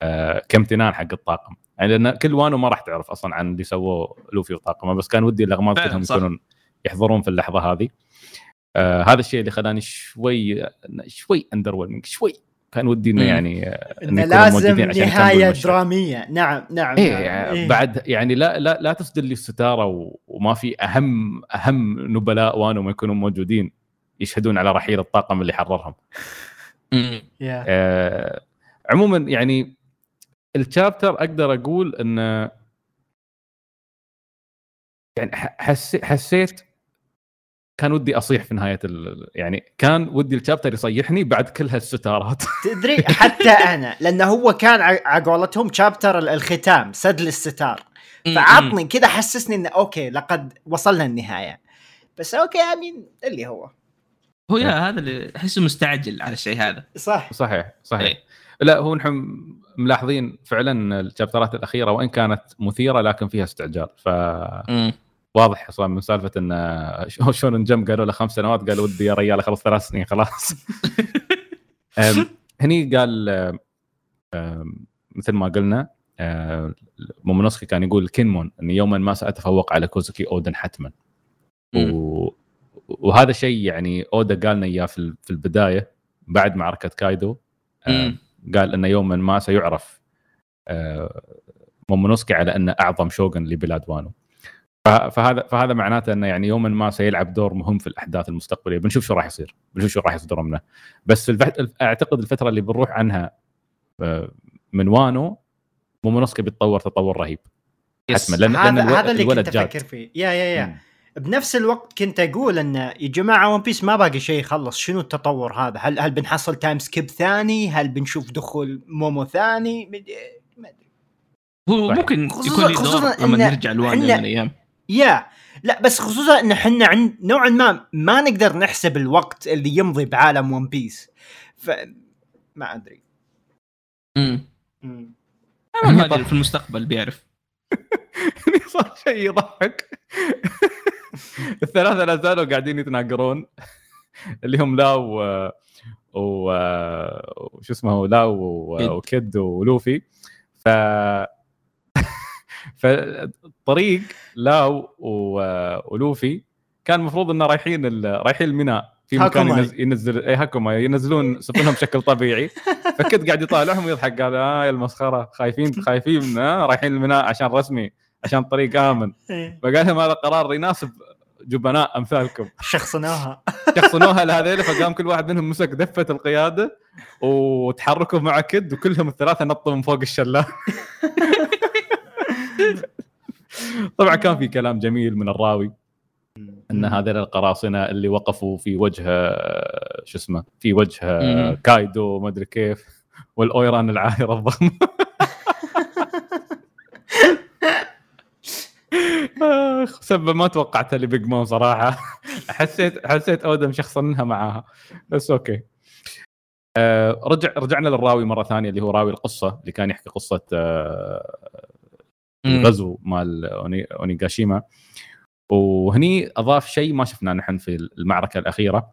آه، كامتنان حق الطاقم يعني لأن كل وانو ما راح تعرف أصلا عن اللي سووه لوفي وطاقمه بس كان ودي الاغماد كلهم. يكونون يحضرون في اللحظة هذه آه هذا الشيء اللي خلاني شوي شوي اندر شوي كان ودي إنه. يعني إنه يكونوا لازم نهاية. درامية نعم نعم إيه نعم. يعني إيه. بعد يعني لا لا لا تسدل لي الستارة وما في أهم أهم نبلاء وانو ما يكونوا موجودين يشهدون على رحيل الطاقم اللي حررهم. آه عموما يعني الشابتر أقدر أقول إنه يعني ح- حسي حسيت كان ودي أصيح في نهاية ال... يعني كان ودي الشابتر يصيحني بعد كل هالستارات. تدري حتى أنا لأنه هو كان ع- على قولتهم chapter ال- الختام سدل الستار. فعطني كذا حسسني إنه okay لقد وصلنا النهاية. بس okay امين اللي هو. هو يا هذا اللي أحسه مستعجل على الشيء هذا. صح. صحيح صحيح. إيه. لا هو نحن ملاحظين فعلا الشابترات الأخيرة وإن كانت مثيرة لكن فيها استعجال. ف مم. واضح أصلا من سالفة إن آه، شو- شونن جمب قالوا له خمس سنوات قال ودي يا ريال خلص ثلاث سنين خلاص. هني قال مثل ما قلنا أم، مومونوسكي كان يقول كينمون اني يوما ما سأتفوق على كوزوكي أودن حتما. و... وهذا شيء يعني اودا قالنا إياه في ال- في البداية بعد معركه كايدو مم. قال إنه يوما ما سيعرف مومونوسكي على إنه أعظم شوغن لبلاد وانو. فهذا فهذا معناته إنه يعني يوما ما سيلعب دور مهم في الأحداث المستقبلية. بنشوف شو راح يصير. بنشوف شو راح يصدر منه. بس. أعتقد الفترة اللي بنروح عنها آه، من وانو مومونوسكي بيتطور تطور رهيب. حتما لأن هذا ألو... هذا اللي الولد كنت جاد. أفكر فيه. yeah yeah yeah. مم. بنفس الوقت كنت أقول ان يا جماعة ون بيس ما باقي شيء يخلص. شنو التطور هذا؟ هل هل بنحصل time skip ثاني؟ هل بنشوف دخول مومو ثاني؟ مد- ما أدري. هو. ممكن يكون لي خصوصاً دور لما نرجع يوم من الأيام. yeah لا بس خصوصا إن إحنا عند نوعا ما ما نقدر نحسب الوقت اللي يمضي بعالم ون بيس ف ما أدري. امم مم. ما أدري، في المستقبل بيعرف. صار شيء يضحك. الثلاثة لا زالوا قاعدين يتناقرون. اللي هم لاو و وشو اسمه لاو و-. وكيد ولوفي. ف فطريق لاو ولوفي كان المفروض إنه رايحين. رايحين الميناء في مكان. ينزل, ينزل اي هاكوما ينزلون سفنهم بشكل طبيعي. فكنت قاعد يطالعهم ويضحك. قال آه يا المسخرة خايفين خايفين آه رايحين الميناء عشان رسمي عشان طريق آمن. فقال لهم هذا قرار يناسب جبناء أمثالكم. شخصناها. شخصنوها لهذيل فقام كل واحد منهم مسك دفة القيادة وتحركوا مع كد وكلهم الثلاثة نطوا من فوق الشلال. طبعا كان في كلام جميل من الراوي إن هذول القراصنة اللي وقفوا في وجه آه، شو اسمه في وجه آه،. كايدو ما أدري كيف والأويران العاهرة الضخمة اخ سبه ما توقعتها لبيج موم صراحة حسيت حسيت أودا شخصنها معاها بس okay آه رجع رجعنا للراوي مرة ثانية اللي هو راوي القصة اللي كان يحكي قصة آه. الغزو مال أونيغاشيما. وهني أضاف شيء ما شفناه نحن في المعركة الأخيرة.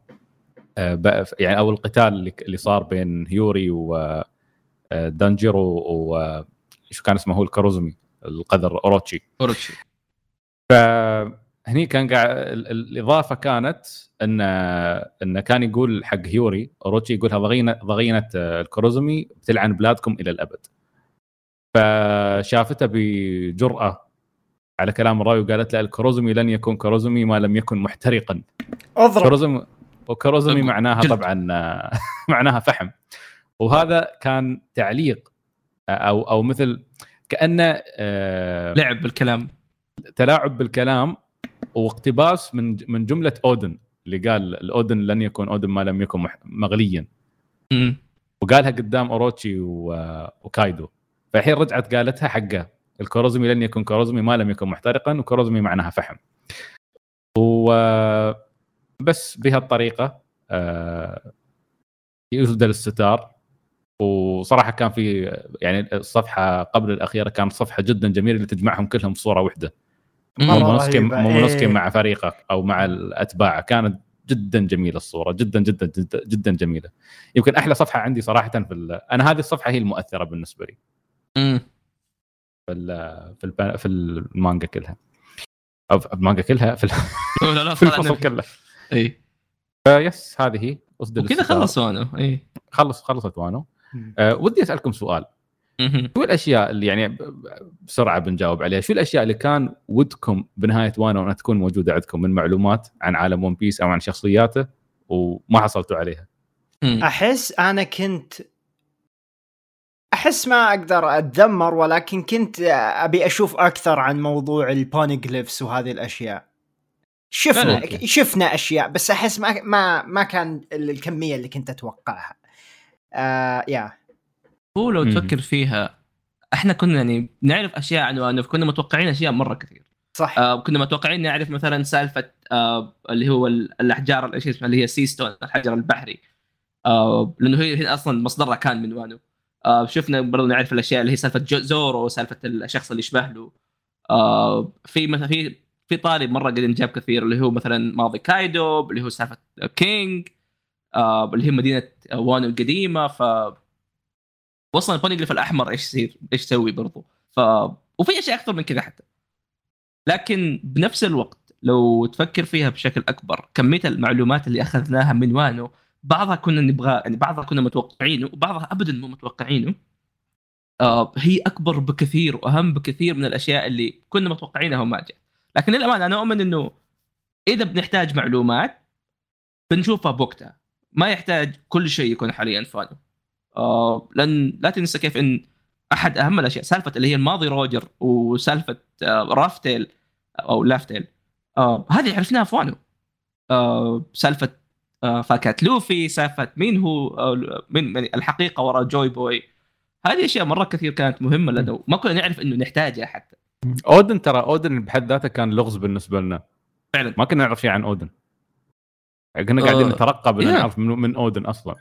آه، يعني أو القتال اللي صار بين هيوري ودينجيرو وشو كان اسمه هو الكوروزمي القذر أوروتشي. أوروتشي. فهني كان قاعد ال- ال- الإضافة كانت ان إن كان يقول حق هيوري أوروتشي يقولها ضغينه ضغينة آه، الكوروزمي بتلعن بلادكم إلى الأبد. فشافته بجرأة على كلام الراوي وقالت له الكاروزمي لن يكون كاروزمي ما لم يكن محترقا. أضرب. كاروزمي وكاروزمي جلد. معناها طبعا آه، معناها فحم. وهذا كان تعليق آه، أو أو مثل كانه آه، لعب بالكلام. تلاعب بالكلام واقتباس من من جملة أودن اللي قال الأودن لن يكون أودن ما لم يكن مح- مغليا. وقالها قدام أوروتشي و- وكايدو. فالحين رجعت قالتها حقه. الكوروزمي لن يكن كوروزمي ما لم يكن محترقا وكوروزمي معناها فحم. و بس بهالطريقة آه، يسدل الستار وصراحة كان في يعني الصفحة قبل الأخيرة كانت صفحة جدا جميلة اللي تجمعهم كلهم في صوره واحدة مومونوسكي مومونوسكي إيه. مع فريقه أو مع الأتباع. كانت جدا جميلة الصورة جدا جدا جدا, جدا جميلة. يمكن أحلى صفحة عندي صراحة في أنا هذه الصفحة هي المؤثرة بالنسبة لي. في ال- في في المانجا كلها أو في المانجا كلها في, لا لا في الفصل. كله اي فيس هذه أسدل الستار. خلص وانو اي خلص خلصت وانو. أه ودي أسألكم سؤال. شو الأشياء اللي يعني بسرعة بنجاوب عليها شو الأشياء اللي كان ودكم بنهاية وانو أنها تكون موجودة عندكم من معلومات عن عالم ون بيس أو عن شخصياته وما حصلتوا عليها. أحس أنا كنت أحس ما أقدر أتذمر ولكن كنت أبي أشوف أكثر عن موضوع البونيجليفز وهذه الأشياء. شفنا. شفنا أشياء بس أحس ما ما ما كان ال- الكمية اللي كنت أتوقعها. آه يا. هو لو. تفكر فيها إحنا كنا يعني نعرف أشياء عن وانف كنا متوقعين أشياء مرة كثير. صح. آه كنا متوقعين نعرف مثلا سالفة آه اللي هو ال- الأحجار إيش اسمها اللي هي seastone الحجر البحري. آه لأنه هي هي أصلا مصدرها كان من وانو آه شفنا برضو نعرف الأشياء اللي هي سالفة زورو سالفه الشخص اللي يشبه له. آه في مثلا في في طاري مرة قد انجاب كثير اللي هو مثلا ماضي كايدو اللي هو سالفة كينج آه اللي هي مدينة وانو القديمة. ف وصل ال poneglyph الأحمر إيش يصير إيش يسوي برضو. ف وفي أشياء أكثر من كذا حتى. لكن بنفس الوقت لو تفكر فيها بشكل أكبر كمية المعلومات اللي أخذناها من وانو بعضها كنا نبغى يعني بعضها كنا متوقعينه وبعضها ابدا مو متوقعينه. آه هي أكبر بكثير وأهم بكثير من الأشياء اللي كنا متوقعينها وما جاء لكن للأمانة أنا أؤمن إنه إذا بنحتاج معلومات بنشوفها بوقتها. ما يحتاج كل شيء يكون حاليا فانو آه لأن لا تنسى كيف إن أحد أهم الأشياء سالفة اللي هي الماضي روجر وسالفة آه رافتيل أو لافتيل آه هذه عرفناها في وانو آه سالفة آه فاكهة لوفي سالفه مين هو آه من الحقيقة وراء جوي بوي. هذه أشياء مرة كثير كانت مهمة لنا ما كنا نعرف إنه نحتاجها حتى. أودن ترى أودن بحد ذاته كان لغز بالنسبة لنا. فعلا. ما كنا نعرف شيء عن أودن. كنا قاعدين آه، نترقب إن. نعرف من, من أودن أصلا.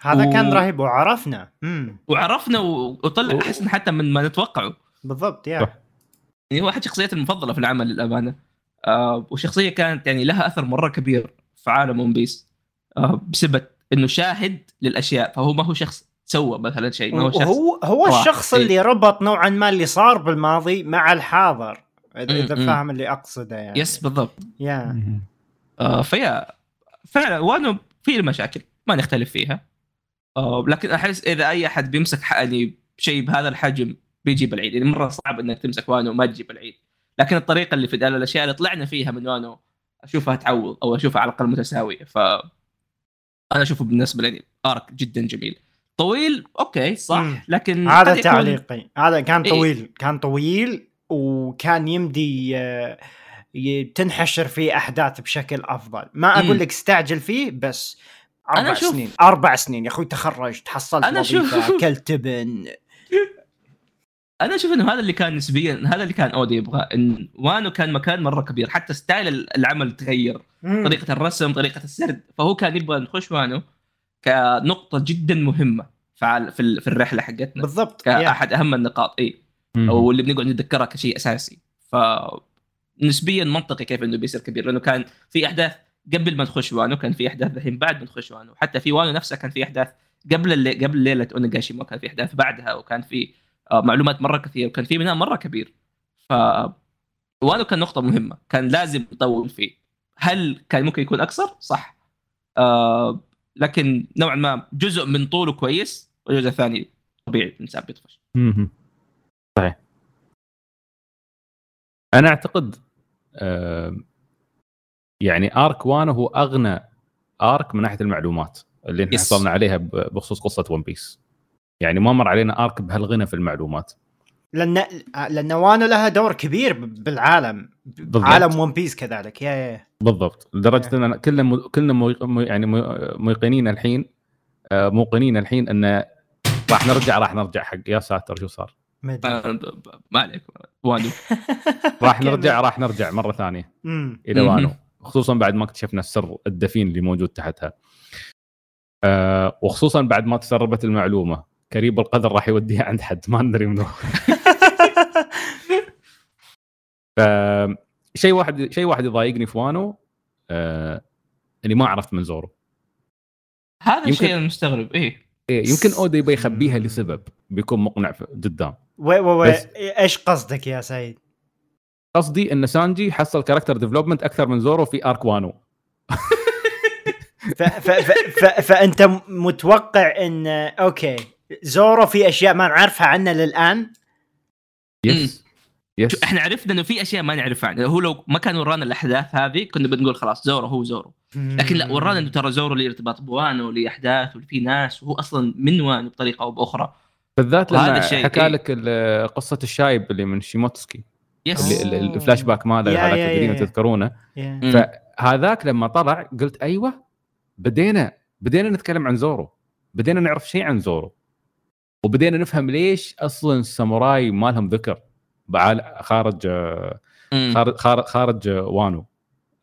هذا و- كان رهيب وعرفنا. امم وعرفنا و- وطلع احسن حتى من ما نتوقعه. بالضبط يا. يعني هو أحد شخصياتي المفضلة في العمل للأمانة. آه وشخصية كانت يعني لها أثر مرة كبير. في عالم ون بيس آه بسبب إنه شاهد للأشياء فهو ما هو شخص سوى مثلا شيء ما هو شخص هو واحد. الشخص إيه. اللي ربط نوعا ما اللي صار بالماضي مع الحاضر اذا. فاهم اللي أقصده يعني yes بالضبط يا آه فيا فعلا وانو في مشاكل ما نختلف فيها آه لكن أحس إذا أي أحد بيمسك يعني شيء بهذا الحجم بيجيب العيد يعني مرة صعب إنك تمسك وانو وما تجيب العيد لكن الطريقة اللي في الأشياء اللي طلعنا فيها من وانو أشوفها تعوض أو أشوفها على الأقل متساوية ف أنا أشوفه بالنسبة لي arc جدا جميل طويل okay صح مم. لكن هذا يكون- تعليقي هذا كان إيه. طويل كان طويل وكان يمدي آه، تنحشر فيه أحداث بشكل أفضل ما أقول. لك استعجل فيه بس أربع أنا سنين أربع سنين يا أخوي تخرجت حصلت أنا وظيفة اكلت تبن أنا أشوف إنه هذا اللي كان نسبيا هذا اللي كان أودي يبغى إن وانو كان مكان مرة كبير حتى ستايل العمل تغير. مم. طريقة الرسم طريقة السرد. فهو كان يبغى نخش وانو كنقطة جدا مهمة في في ال- في الرحلة حقتنا. بالضبط. كاحد أهم النقاط اي أو اللي بنقعد نتذكرها كشيء أساسي. ف نسبيا منطقي كيف إنه بيصير كبير لأنه كان في أحداث قبل ما نخش وانو كان في أحداث الحين بعد ما نخش وانو. حتى في وانو نفسها كان في أحداث قبل اللي قبل ليلة اونيغاشيما كان في أحداث بعدها وكان في معلومات مرة كثير وكان في بناء مرة كبير. ف وانو كان نقطة مهمة كان لازم نطول فيه. هل كان ممكن يكون اقصر صح. آه لكن نوعا ما جزء من طوله كويس والجزء الثاني طبيعي الإنسان بيطفش. صحيح. أنا أعتقد آه، يعني آرك وانو هو أغنى آرك من ناحية المعلومات اللي إحنا. حصلنا عليها بخصوص قصة ون بيس. يعني ما مر علينا آرك بهالغنى في المعلومات. لأن لأن وانو لها دور كبير بالعالم بالضبط. عالم ون بيس كذلك. يا يا بالضبط. لدرجة إن كلنا م- كلنا مو- مو- يعني مو- موقنين الحين آه، موقنين الحين إن راح نرجع راح نرجع حق يا ساتر شو صار. ما. آه، عليك. وانو. راح. نرجع راح نرجع مرة ثانية. إلى. وانو. خصوصا بعد ما اكتشفنا السر الدفين اللي موجود تحتها. آه وخصوصا بعد ما تسربت المعلومة. كريب القدر راح يوديها عند حد ما ندري منو. ف شيء واحد شيء واحد يضايقني في وانو آه إني ما عرفت من زورو هذا يمكن- الشيء أنا مستغرب إيه. إيه يمكن اودا يبي يخبيها لسبب بيكون مقنع في- قدام. وي وي وي بس- إيش قصدك يا سعيد؟ قصدي إن سانجي حصل character development أكثر من زورو في arc وانو. ف ف ف ف فأنت متوقع إن okay. زورو في أشياء ما نعرفها عنه للآن. yes. yes. إحنا عرفنا إنه في أشياء ما نعرفها عنه. هو لو ما كان ورانا الأحداث هذه كنا بنقول خلاص زورو هو زورو. لكن لا ورانا إنه ترى زورو له ارتباط بوانو له احداث وفي ناس وهو أصلا من وانو بطريقة أو بأخرى. بالذات لما حكى إيه. لك قصة الشايب اللي من شيموتسكي. yes. ال flashback ماله هذاك القديم. تذكرونه. فهذاك لما طلع قلت أيوه بدينا بدينا نتكلم عن زورو. بدينا نعرف شيء عن زورو. وبدينا نفهم ليش أصلا الساموراي ما لهم ذكر بعال خارج آه،. خارج خارج, آه، وانو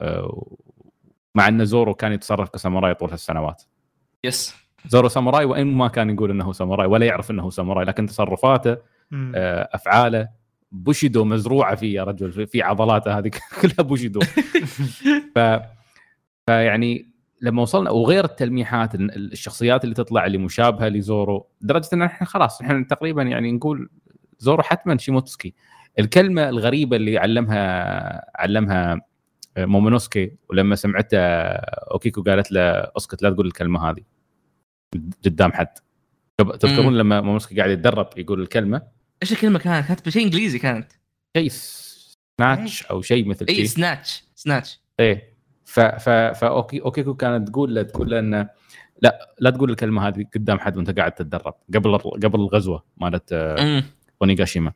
آه، مع إن زورو كان يتصرف كساموراي طول هالسنوات yes زورو ساموراي وإن ما كان يقول إنه ساموراي ولا يعرف إنه ساموراي لكن تصرفاته مم. أفعاله بوشيدو مزروعة فيه يا رجل في- في عضلاته هذه كلها بوشيدو ف فيعني لما وصلنا وغير التلميحات ال- الشخصيات اللي تطلع اللي مشابهة لزورو لدرجة إن إحنا خلاص إحنا تقريبا يعني نقول زورو حتما شيموتسكي. الكلمة الغريبة اللي علمها علمها مومونوسكي ولما سمعته أوكيكو قالت له أسكت لا تقول الكلمة هذه. قدام حد. تذكرون لما مومونوسكي قاعد يتدرب يقول الكلمة؟ إيش الكلمة كانت؟ كانت بشيء إنجليزي كانت. شيء snatch أو شيء مثل اي snatch snatch إيه. فاوكي أوكيكو كانت تقول له تقول له إنه لا لا تقول الكلمة هذه قدام حد وأنت قاعد تتدرب قبل قبل الغزوة مالت آه، أونيغاشيما.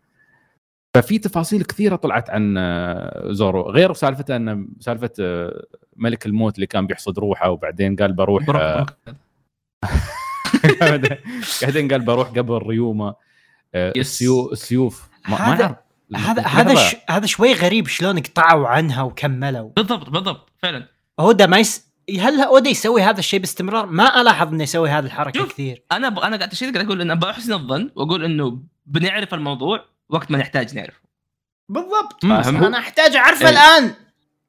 ففي تفاصيل كثيرة طلعت عن آه، زورو. غير سالفته انه سالفة آه، ملك الموت اللي كان بيحصد روحه وبعدين قال بروح بعدين قال بروح قبل ريوما آه، yes. السيو السيوف. ما, ما هذا-. هذا ش... هذا شوي غريب شلون قطعوا عنها وكملوا بالضبط بالضبط فعلا اودا ما يس... هل اودا يسوي هذا الشيء باستمرار؟ ما الاحظ انه يسوي هذه الحركة شوف. كثير أنا ب... أنا قاعد قاعد أقول انه بحسن الظن وأقول إنه بنعرف الموضوع وقت ما نحتاج نعرف بالضبط أنا أحتاج أعرفه إيه. الآن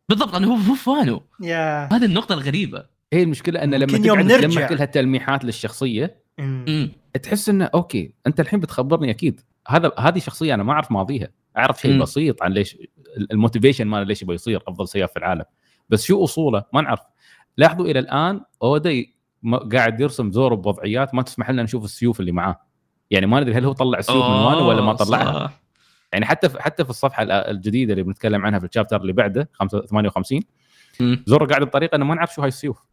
بالضبط انه هو فانو يا هذه النقطة الغريبة هي المشكلة إن لما تقعد تجمع. كل هالتلميحات للشخصية مم. تحس إنه okay أنت الحين بتخبرني أكيد هذا هذه شخصية أنا ما أعرف ماضيها أعرف شيء. بسيط عن ليش ال motivation ماله ليش يبغى يصير أفضل سياف في العالم بس شو أصوله ما نعرف لاحظوا إلى الآن اودا قاعد يرسم زورو بوضعيات ما تسمح لنا نشوف السيوف اللي معاه يعني ما ندري هل هو طلع السيوف من وانو ولا ما طلعها صح. يعني حتى في حتى في الصفحة ال- الجديدة اللي بنتكلم عنها في ال chapter اللي بعده 5 58 مم. زورو قاعد بطريقة إنه ما نعرف شو هاي السيوف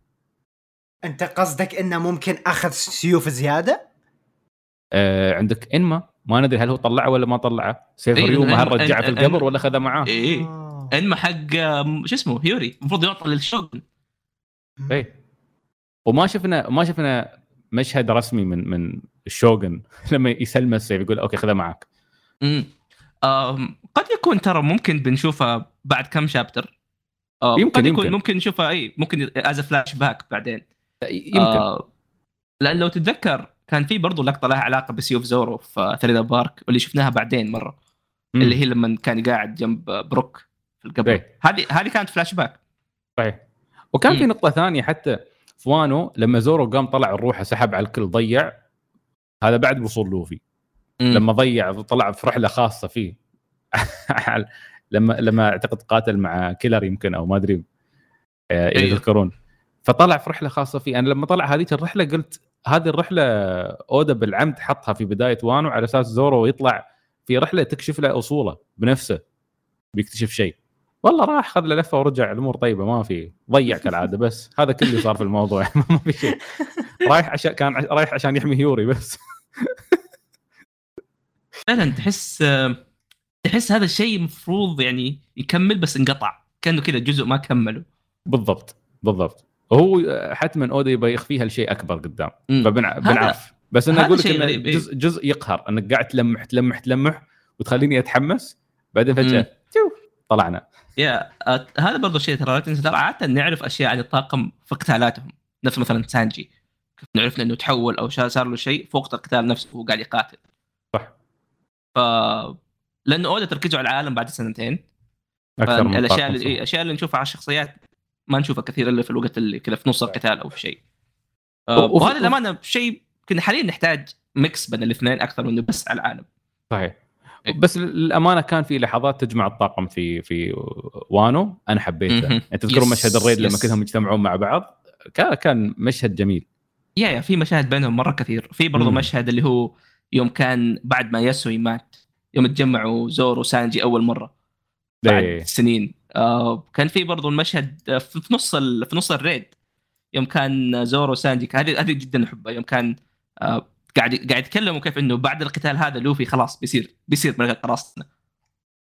أنت قصدك إنه ممكن أخذ سيوف زيادة؟ آه عندك إنما ما ندري هل هو طلعه ولا ما طلعه. سيف إيه، ريوما هل رجعه في القبر ولا خذه معاه. إيه آه. انما حق شو اسمه هيوري. المفروض يعطى للشوغن. إيه. وما شفنا ما شفنا مشهد رسمي من من الشوغن. لما يسلم السيف يقول okay خذه معك. امم قد يكون ترى ممكن بنشوفها بعد كم chapter. يمكن- قد يكون يمكن. ممكن نشوفها اي ممكن as flashback بعدين. يمكن. آه لأن لو تتذكر كان في برضو لقطة لها علاقة بسيوف زورو في ثريلر بارك واللي شفناها بعدين مرة. مم. اللي هي لما كان قاعد جنب بروك في القبر. هذه هذه كانت فلاش باك. صحيح. وكان في مم. نقطة ثانية حتى في وانو لما زورو قام طلع الروح سحب على الكل ضيع هذا بعد وصول لوفي. لما ضيع طلع في رحلة خاصة فيه. لما لما اعتقد قاتل مع كيلر يمكن أو ما أدري آه، إذا أيوه. تذكرون. فطلع في رحلة خاصة فيه. أنا لما طلع هذيك الرحلة قلت هذه الرحلة أودا بالعمد حطها في بداية وانو على أساس زورو يطلع في رحلة تكشف له أصوله بنفسه بيكتشف شيء. والله راح خذ له لفة ورجع الأمور طيبة ما في ضيع كالعاده بس. هذا كل اللي صار في الموضوع. ما في شيء. رايح عشان كان رايح عشان يحمي هيوري بس. فعلا تحس تحس هذا الشيء المفروض يعني يكمل بس انقطع. كأنه كذا جزء ما كمله بالضبط بالضبط. هو حتما اودا يبغى يخفيها لشيء أكبر قدام. فبنعرف بس أنا أقول لك إنه إيه. جزء جزء يقهر. أنك قاعد تلمح تلمح تلمح وتخليني أتحمس. بعدين فجأة طلعنا. يا آه، هذا برضو شيء ترى لا تنسى. ترى عادة نعرف أشياء عن الطاقم في قتالاتهم. نفس مثلا سانجي. كيف نعرفنا إنه تحول أو صار له شيء في وقت القتال نفسه وهو قاعد يقاتل. صح. ف لأنه اودا تركيزه على العالم بعد سنتين. أكثر من الاشياء اللي صح. إيه، الاشياء اللي نشوفها على الشخصيات ما نشوفها كثير إلا في الوقت اللي كذا في نص القتال أو في شيء. آه، وهذا الامانه شيء كنا حاليا نحتاج mix بين الاثنين أكثر من إنه بس على العالم. صحيح. إيه. بس للأمانة كان في لحظات تجمع الطاقم في في وانو أنا حبيتها مهم. يعني تذكرون مشهد ال raid لما. كلهم يجتمعون مع بعض؟ كان كان مشهد جميل. yeah yeah في مشاهد بينهم مرة كثير. في برضو مم. مشهد اللي هو يوم كان بعد ما ياسوي مات يوم تجمعوا زورو وسانجي أول مرة. بعد إيه. سنين. كان في برضو المشهد آه، في نص ال... في نص ال raid يوم كان زورو وسانجي كان- هذه هذه جدا أحبها يوم كان آه قاعد قاعد يتكلموا كيف إنه بعد القتال هذا لوفي خلاص بيصير بيصير من راسنا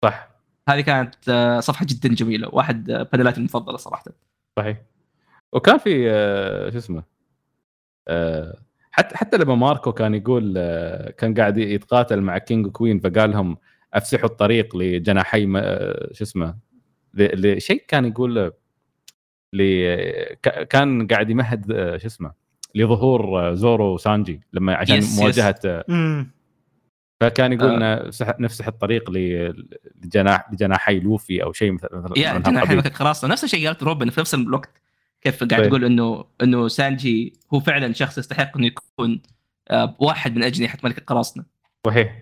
صح. هذه كانت آه، صفحة جدا جميلة واحد آه، panel اتي المفضلة صراحة. صحيح. وكان في آه، شو اسمه آه، حتى حتى لما ماركو كان يقول آه، كان قاعد يتقاتل مع كينج وكوين فقال لهم أفسحوا الطريق لجناحي آه، شو اسمه لشيء كان يقول آه، ل- ك- كان قاعد يمهد آه، شو اسمه لظهور آه، زورو وسانجي لما عشان yes, yes. مواجهة آه، امم فكان يقول آه. نفسح الطريق ل- لجناح لجناحي لوفي أو شيء مثل مثل يا من جناح هالقبيل. حلمك خلاص نفس الشيء قالت روبن في نفس الوقت كيف قاعد طيب. تقول إنه إنه سانجي هو فعلا شخص يستحق إنه يكون آه، واحد من أجنحة ملك القراصنة صحيح.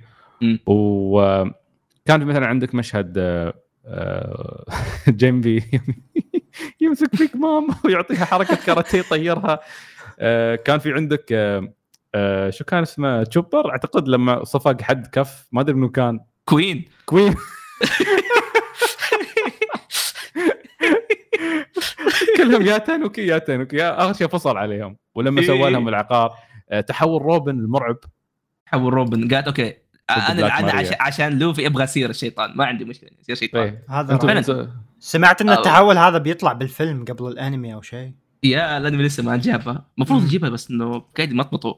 وكان في مثلا عندك مشهد آه، آه، جيمبي يمسك بيج مام ويعطيها حركة كاراتيه يطيرها. آه، كان في عندك آه، شو كان اسمه؟ تشوبر أعتقد لما صفق حد كف ما أدري منو كان. كوين كوين كلهم يا tanuki يا tanuki. يا آخر شيء فصل عليهم. ولما إيه. سوى لهم العقار تحول روبن المرعب. حول روبن. قالت okay. أنا بلاك أنا ماريا. عشان, لوفي أبغى اصير الشيطان ما عندي مشكلة يصير شيطان إيه. هذا. فعلاً. سمعت إن أو- التحول هذا بيطلع بالفيلم قبل الأنمي أو شيء yeah الانمي لسه ما جابها المفروض. يجيبها بس إنه قاعد يمطمطوا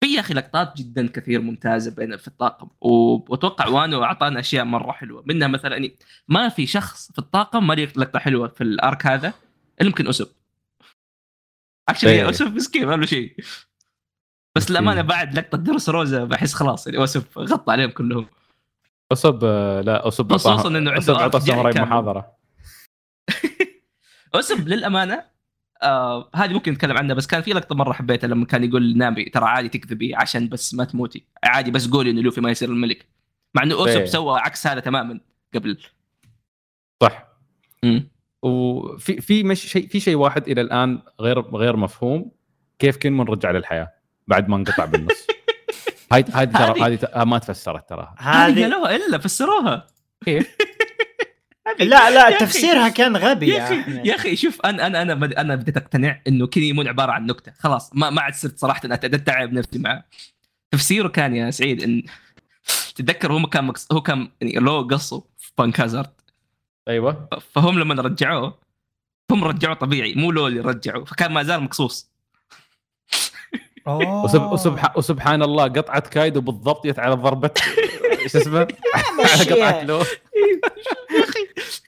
في يا أخي لقطات جدا كثير ممتازة بين في الطاقم وأتوقع وانو أعطانا أشياء مرة حلوة منها مثلا يعني ما في شخص في الطاقم ما لي لقطة حلوة في ال arc هذا إلا يمكن أسب actually إيه. أسب مسكين ما له شيء بس. للأمانة بعد لقطة درس روزا بحس خلاص يعني اسب غطى عليهم كلهم اصب آه، لا اصب خصوصاً إنه عنده اعطى جاي ساموراي. محاضره اسب للأمانة آه هذه ممكن نتكلم عنها بس كان في لقطة مرة حبيتها لما كان يقول نامي ترى عادي تكذبي عشان بس ما تموتي عادي بس قولي إنه لوفي ما يصير الملك مع إنه أوسب إيه. سوى عكس هذا تماما قبل صح مم. وفي في مش شيء في شيء واحد إلى الآن غير غير مفهوم كيف كينمون رجع للحياة بعد ما انقطع بالنص. هاي هاي ترى هذه- ما تفسرت ترى. هذه قالوها إلا فسروها. كيف؟ لا لا تفسيرها كان غبي يا يا أخي. يا أخي شوف أنا أنا أنا بد- أنا بديت أقتنع إنه كينيمون عبارة عن نكتة. خلاص ما ما عاد صرت صراحة أنا اتعب نفسي معه. تفسيره كان يا سعيد ان تتذكر هو كان مقص... هو كان يعني لو قصوا في بانك هازارد أيوه. فهم لما رجعوه هم رجعوه طبيعي مو لو اللي رجعوه فكان ما زال مقصوص. وسب... وسبح... وسبحان الله قطعه كايدو بالضبط جت على ضربة. إيش اسمه؟ على قطعه لو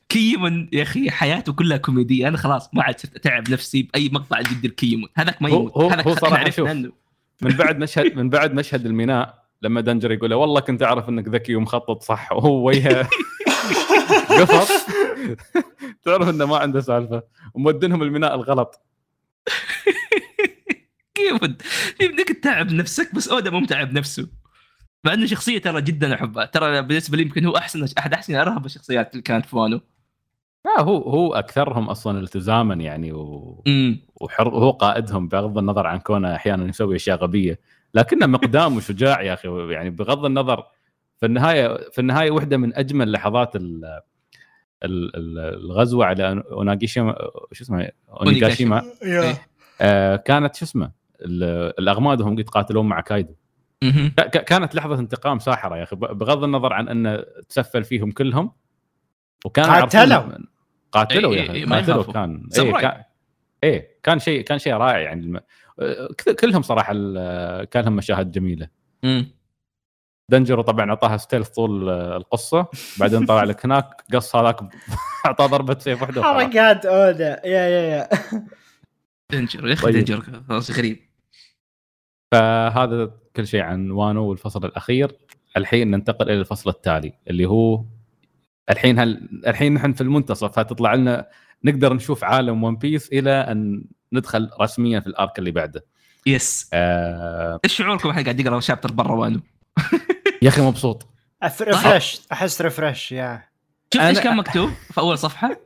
كيمون يا أخي حياته كلها كوميدية. أنا خلاص ما عاد صرت أتعب نفسي بأي مقطع ضد الكيمون. هذاك ما يموت. هو- هذاك هو عرفنا شوف. عنه من بعد مشهد من بعد مشهد الميناء لما دنجر يقول له والله كنت أعرف إنك ذكي ومخطط صح. وهو وجهه. قفط تعرف إنه ما عنده سالفة. ومودينهم الميناء الغلط. كيمون يبديك تتعب نفسك بس أودا مو متعب نفسه. مع إنه شخصية ترى جدا أحبها. ترى بالنسبة لي يمكن هو أحسن أحد أحسن أرهب الشخصيات اللي كانت في وانو لا هو هو أكثرهم أصلا التزاما يعني و... وحر هو قائدهم بغض النظر عن كونه أحيانا يسوي أشياء غبية. لكنه مقدام وشجاع يا أخي يعني بغض النظر في النهايه في النهاية واحدة من أجمل لحظات ال... ال- ال- الغزوة على اوناغيشيما شو اسمه؟ أونيغاشيما. يا. آه كانت شو اسمه؟ ال- الاغماد وهم يتقاتلون مع كايدو كانت لحظة انتقام ساحرة يا أخي بغض النظر عن أنه تسفل فيهم كلهم وكان قاتلوا. قاتلوا يا إيه، أخي إيه، قاتلوا. كان إيه ساموراي. كان إيه كان شيء كان شيء رائع يعني الم... كل- كلهم صراحة ال- كان لهم مشاهد جميلة. دنجرو طبعا أعطاها stealth طول القصة بعدين طلع لك هناك قص هذاك أعطاه ضربة سيف واحدة وخلاص. حركات أودا يا يا يا دنجر يا أخي طيب. دنجر خلاص غريب فهذا كل شيء عن وانو والفصل الأخير. الحين ننتقل إلى الفصل التالي اللي هو الحين هل الحين نحن في المنتصف هتطلع لنا نقدر نشوف عالم ون بيس إلى أن ندخل رسميا في ال arc اللي بعده. yes آه إيش شعوركم واحد قاعد يقرا chapter برا وانو؟ يا أخي مبسوط. refresh أحس refresh يا شفت إيش كان مكتوب في أول صفحة؟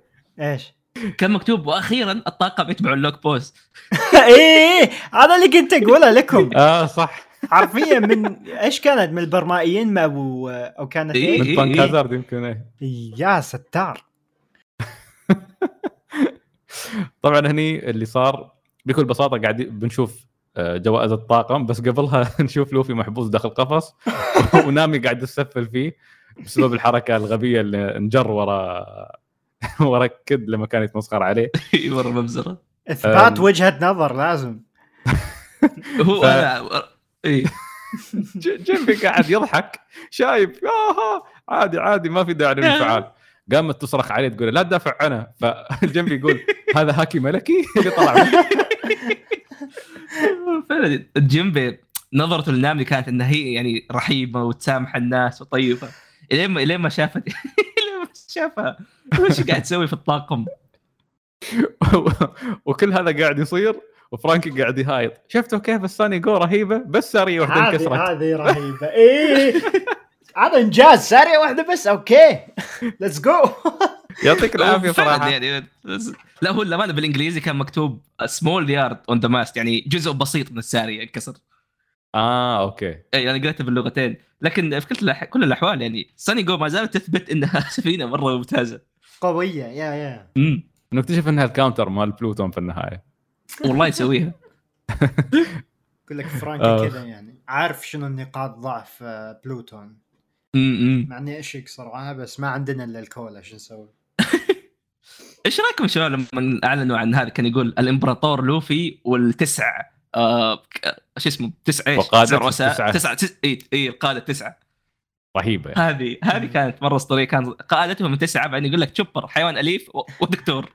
إيش؟ كان مكتوب وأخيرا الطاقم يتبعوا ال log pose. إيه هذا اللي كنت أقوله لكم. آه صح. حرفيا من إيش كانت؟ من البرمائيين ما أبو أو كانت إيه. إيه؟ من بانك إيه. هازارد يمكن إيه. يا ستار. طبعا هني اللي صار بكل بساطة قاعد بنشوف آه، جوائز الطاقم بس قبلها نشوف لوفي محبوس داخل قفص ونامي قاعد يسفل فيه بسبب الحركة الغبية اللي انجر ورا ورا كد لما كان يتمسخر عليه. ورا مبزره اثبات. وجهة نظر لازم. هو ف- أنا إي. جنبي قاعد يضحك شايف آه عادي عادي ما في داعي للانفعال. قامت تصرخ عليه تقول لا تدافع عنه. فالجنبي يقول هذا هاكي ملكي اللي طلع. فعلا الجيمبي نظرته لنامي كانت إنها هي يعني رحيمة وتسامح الناس وطيبة. إلين ما إلين ما شافت شافها. وش قاعد تسوي في الطاقم؟ وكل هذا قاعد يصير وفرانكي قاعد يهايط. شفتوا كيف الساني جو رهيبة؟ بس سارية واحدة انكسرت. هذه رهيبة. إيه. هذا انجاز. سارية واحدة بس. okay. let's go يعطيك العافية صراحة. يعني. لا هو للامانه بالإنجليزي كان مكتوب small yard on the mast يعني جزء بسيط من السارية انكسر. آه okay. اي أنا قريتها باللغتين. لكن في كل الأح- كل الأحوال يعني ساني جو ما زالت تثبت إنها سفينه مرة ممتازة. قوية yeah yeah. امم نكتشف إنها ال counter مال بلوتون في النهاية. والله يسويها. يقول لك فرانكي آه. كذا يعني. عارف شنو النقاط ضعف آه، بلوتون. امم مع إني إيش يكسر معاه بس ما عندنا إلا الكولا شو نسوي؟ إيش رأيكم شباب لما أعلنوا عن هذا؟ كان يقول الإمبراطور لوفي والتسع آه شو اسمه؟ تسع إيش؟ وقادة تسع رؤساء؟ التسعة. تسعة تس... إي إي القاده التسعه رهيبة هذه هذه كانت مرة أسطورية. كان قادتهم من تسعة بعدين يقول لك تشوبر حيوان أليف ودكتور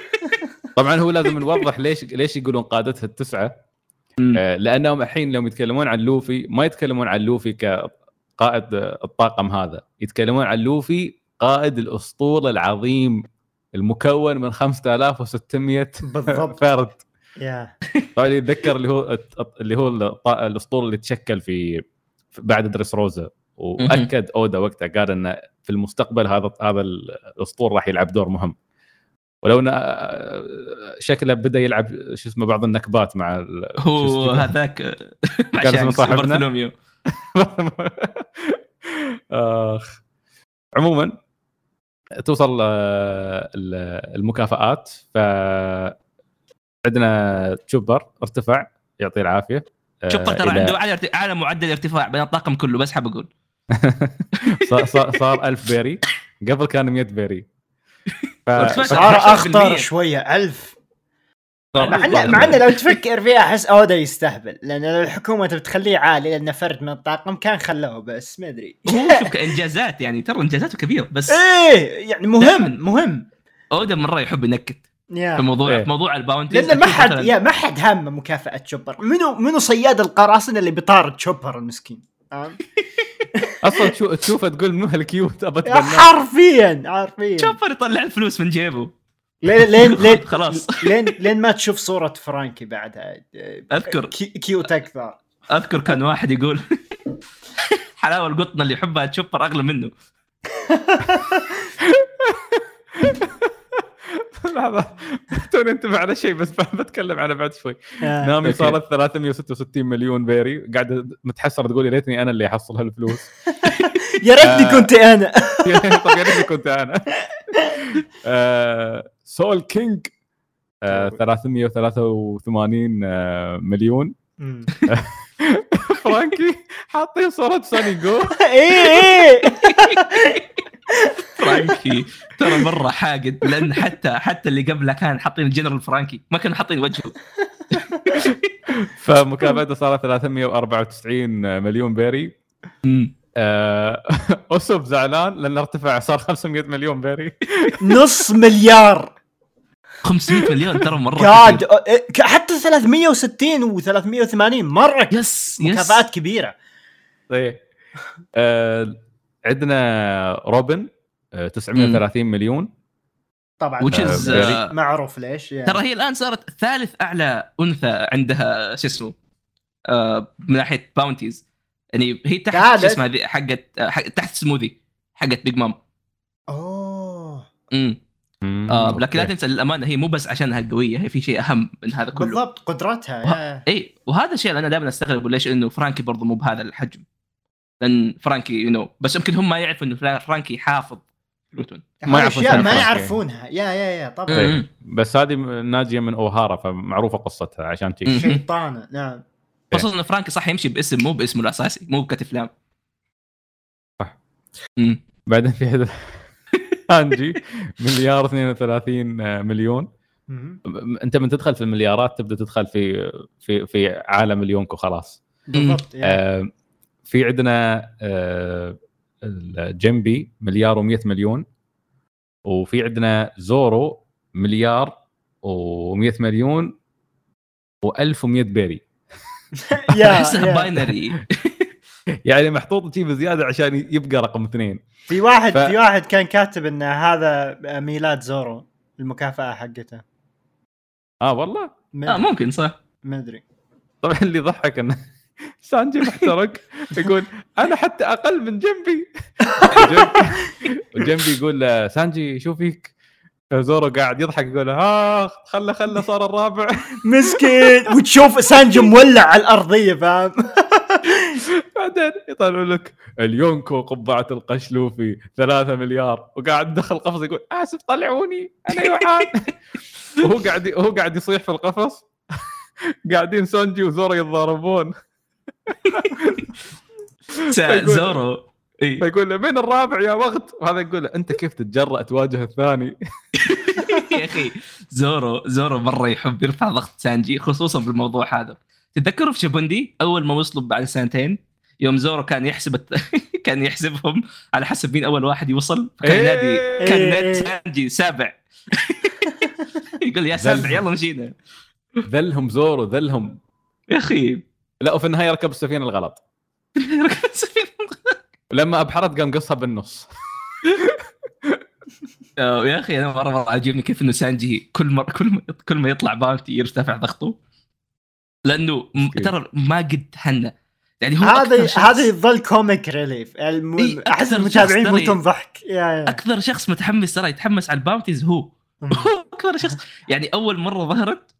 طبعا هو لازم نوضح ليش ليش يقولون قادتها التسعة. آه، لأنهم الحين لما يتكلمون عن لوفي ما يتكلمون عن لوفي كقائد الطاقم هذا. يتكلمون عن لوفي قائد الأسطول العظيم المكون من 5600 بالضبط. فرد. طبعا يتذكر اللي هو اللي هو الأسطول اللي تشكل في بعد دريس روزا. وأكد أودا وقتها قال انه في المستقبل هذا هذا الأسطول راح يلعب دور مهم. ولو انه شكله بدأ يلعب شو اسمه بعض النكبات مع هو؟ هذاك مع كان اسمه شانكس صاحبنا؟ آخ. عموما توصل ال- المكافآت ف عندنا تشوبر ارتفع يعطيه العافية. آه، تشوبر ترى إلى- عنده اعلى اعلى معدل ارتفاع بين الطاقم كله بس حاب أقول. صار صار, صار 1000 بيري. قبل كان 100 بيري. ف... صار 10% أخطر شوية ألف. مع انه مع إنه لو تفكر فيها أحس أودا يستهبل. لأن لو الحكومة تبي تخليه عالي لأنه فرد من الطاقم كان خلوه بس ما أدري. هو شوف كإنجازات يعني ترى إنجازاته كبيرة بس إيه يعني مهم. مهم. أودا مرة يحب ينكت. في موضوع إيه. في موضوع ال bounties لأن ما حد يا ما حد هامه مكافأة تشوبر منو منو صياد القراصنه اللي بيطارد تشوبر المسكين؟ أصلا تشوف تشوفه تقول منو هال cute؟ ابى حرفيا حرفيا. تشوبر يطلع الفلوس من جيبه. لين لين لين خلاص. لين لين ما تشوف صورة فرانكي بعدها. اذكر cu- cute أكثر. أذكر كان واحد يقول حلاوة القطنه اللي يحبها تشوبر أغلى منه. لحظة توني انتبه على شيء بس بتكلم عنه بعد شوي آه. نامي. صارت 366 مليون بيري قاعدة متحسره تقول يا ريتني أنا اللي أحصل هالفلوس يا ريتني آه. كنت أنا طب يا ريتني كنت أنا آه، سول كينج آه، 383 آه، مليون. فرانكي حاطين صورة سوني جو إيه إيه. فرانكي ترى مرة حاقد لأن حتى حتى اللي قبله كان حاطين الجنرال فرانكي ما كانوا حاطين وجهه. فمكافأته صارت 394 مليون بيري. آه، اوسوب زعلان لأنه ارتفع صار 500 مليون بيري. نص مليار. 500 مليون ترى مرة جاد كثير. حتى 360 و380 مرة yes yes. مكافآت كبيرة. طيب. آه، عندنا روبن آه، 930 مليون. طبعا. Which is, آه، uh, معروف ليش يعني. ترى هي الآن صارت ثالث أعلى أنثى عندها شو اسمه آه من ناحية bounties يعني هي تحت؟ شو اسمها حقت آه، تحت سموذي حقت بيج مام أوه. امم مم، آه لكن لا. تنسى للأمانة هي مو بس عشانها قوية هي في شيء أهم من هذا كله بالضبط قدرتها وه-. اي وهذا الشيء اللي أنا دائما استغرب ليش إنه فرانكي برضه مو بهذا الحجم لأن فرانكي you know بس يمكن هم ما يعرفوا إنه فرا- فرانكي حافظ بلوتون ما يعرفون ما يعرفونها yeah yeah yeah طبعا. مم. بس هذه ناجية من أوهارا فمعروفة قصتها عشان تيجي. شيطانة نعم خصوصا إن فرانكي صح يمشي باسم مو باسمه الأساسي مو بكتي فلام صح. امم بعدين في سانجي مليار 32 مليون مم. انت من تدخل في المليارات تبدأ تدخل في في في عالم اليونكو خلاص بالضبط yeah. آه في عندنا آه جينبي مليار و100 مليون وفي عندنا زورو مليار و100 مليون و1100 بيري yeah. binary يعني محطوط شيء بزيادة عشان يبقى رقم اثنين. في واحد ف- في واحد كان كاتب إن هذا ميلاد زورو المكافأة حقته. آه والله؟ ما آه ممكن صح. ما ادري طبعا اللي يضحك انه سانجي محترق يقول أنا حتى أقل من جنبي. جنب- وجنبي يقول له، سانجي شو فيك؟ زورو قاعد يضحك يقول له، اخ خله خله صار الرابع. مسكين وتشوف سانجي مولع على الأرضية فاهم؟ بعدين يطلعوا لك اليونكو قبعة القشلوفي 3 مليار وقاعد دخل قفص يقول آسف طلعوني أنا يوحان. وهو قاعد وهو قاعد يصيح في القفص. قاعدين سونجي وزورو يتضاربون. زورو. فيقول له من الرابع يا وقت؟ وهذا يقول له أنت كيف تتجرأ تواجه الثاني؟ يا أخي زورو زورو مرة يحب يرفع ضغط سانجي خصوصا بالموضوع هذا. تتذكروا في شابوندي أول ما وصلوا بعد سنتين؟ يوم زورو كان يحسب. كان يحسبهم على حسب مين أول واحد يوصل فكان إيه. ينادي كان. ينادي سانجي سابع يقول يا سابع يلا مشينا ذلهم زورو ذلهم يا أخي لا وفي النهاية ركب السفينة الغلط لما أبحرت قام قصها بالنص يا أخي أنا مرة مرة عاجبني كيف إنه سانجي كل مره كل ما كل ما يطلع bounty يرتفع ضغطه لأنه. ترى ما قد تهنى يعني هو هذا هذا يظل comic relief الم... إيه، احس المتابعين يموتون ضحك yeah yeah. أكثر شخص متحمس ترى يتحمس على ال bounties هو. أكثر شخص. يعني أول مرة ظهرت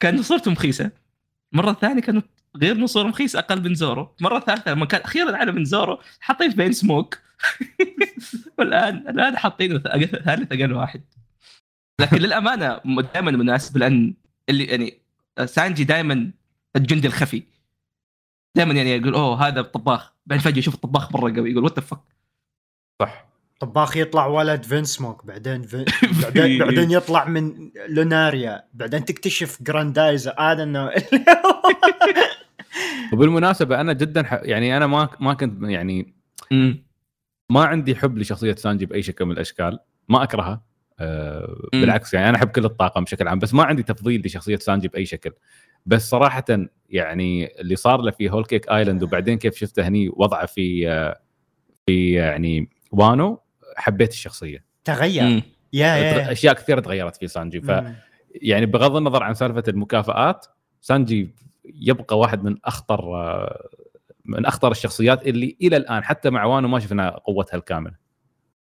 كان صورته مخيسة. المره الثانية كانت غير انه صورة مخيسة أقل من زورو. المره الثالثه لما كان أخيرا اعلى من زورو حاطين فينسموك. والان الآن حاطينه ث- ثالث أقل واحد. لكن للأمانة دائما مناسب لأن اللي يعني سانجي دائما الجندي الخفي. دائما يعني يقول أوه هذا الطباخ. بعدين فجأة يشوف الطباخ مره قوي يقول what the fuck صح. طباخ يطلع ولد فينسموك بعدين في... بعدين بعدين يطلع من لوناريا بعدين تكتشف جراندايزر هذا انه وبالمناسبة أنا جدا ح... يعني أنا ما ما كنت يعني ما عندي حب لشخصية سانجي بأي شكل من الأشكال ما أكرهها. أه مم. بالعكس يعني أنا أحب كل الطاقم بشكل عام بس ما عندي تفضيل لشخصية سانجي بأي شكل. بس صراحة يعني اللي صار له في هول كيك ايلاند وبعدين كيف شفته هني وضعه في آه، في يعني وانو حبيت الشخصية. تغير. مم. yeah yeah. أشياء كثيرة تغيرت في سانجي. ف مم. يعني بغض النظر عن سالفة المكافآت سانجي يبقى واحد من أخطر آه، من أخطر الشخصيات اللي إلى الآن حتى مع وانو ما شفنا قوتها الكاملة.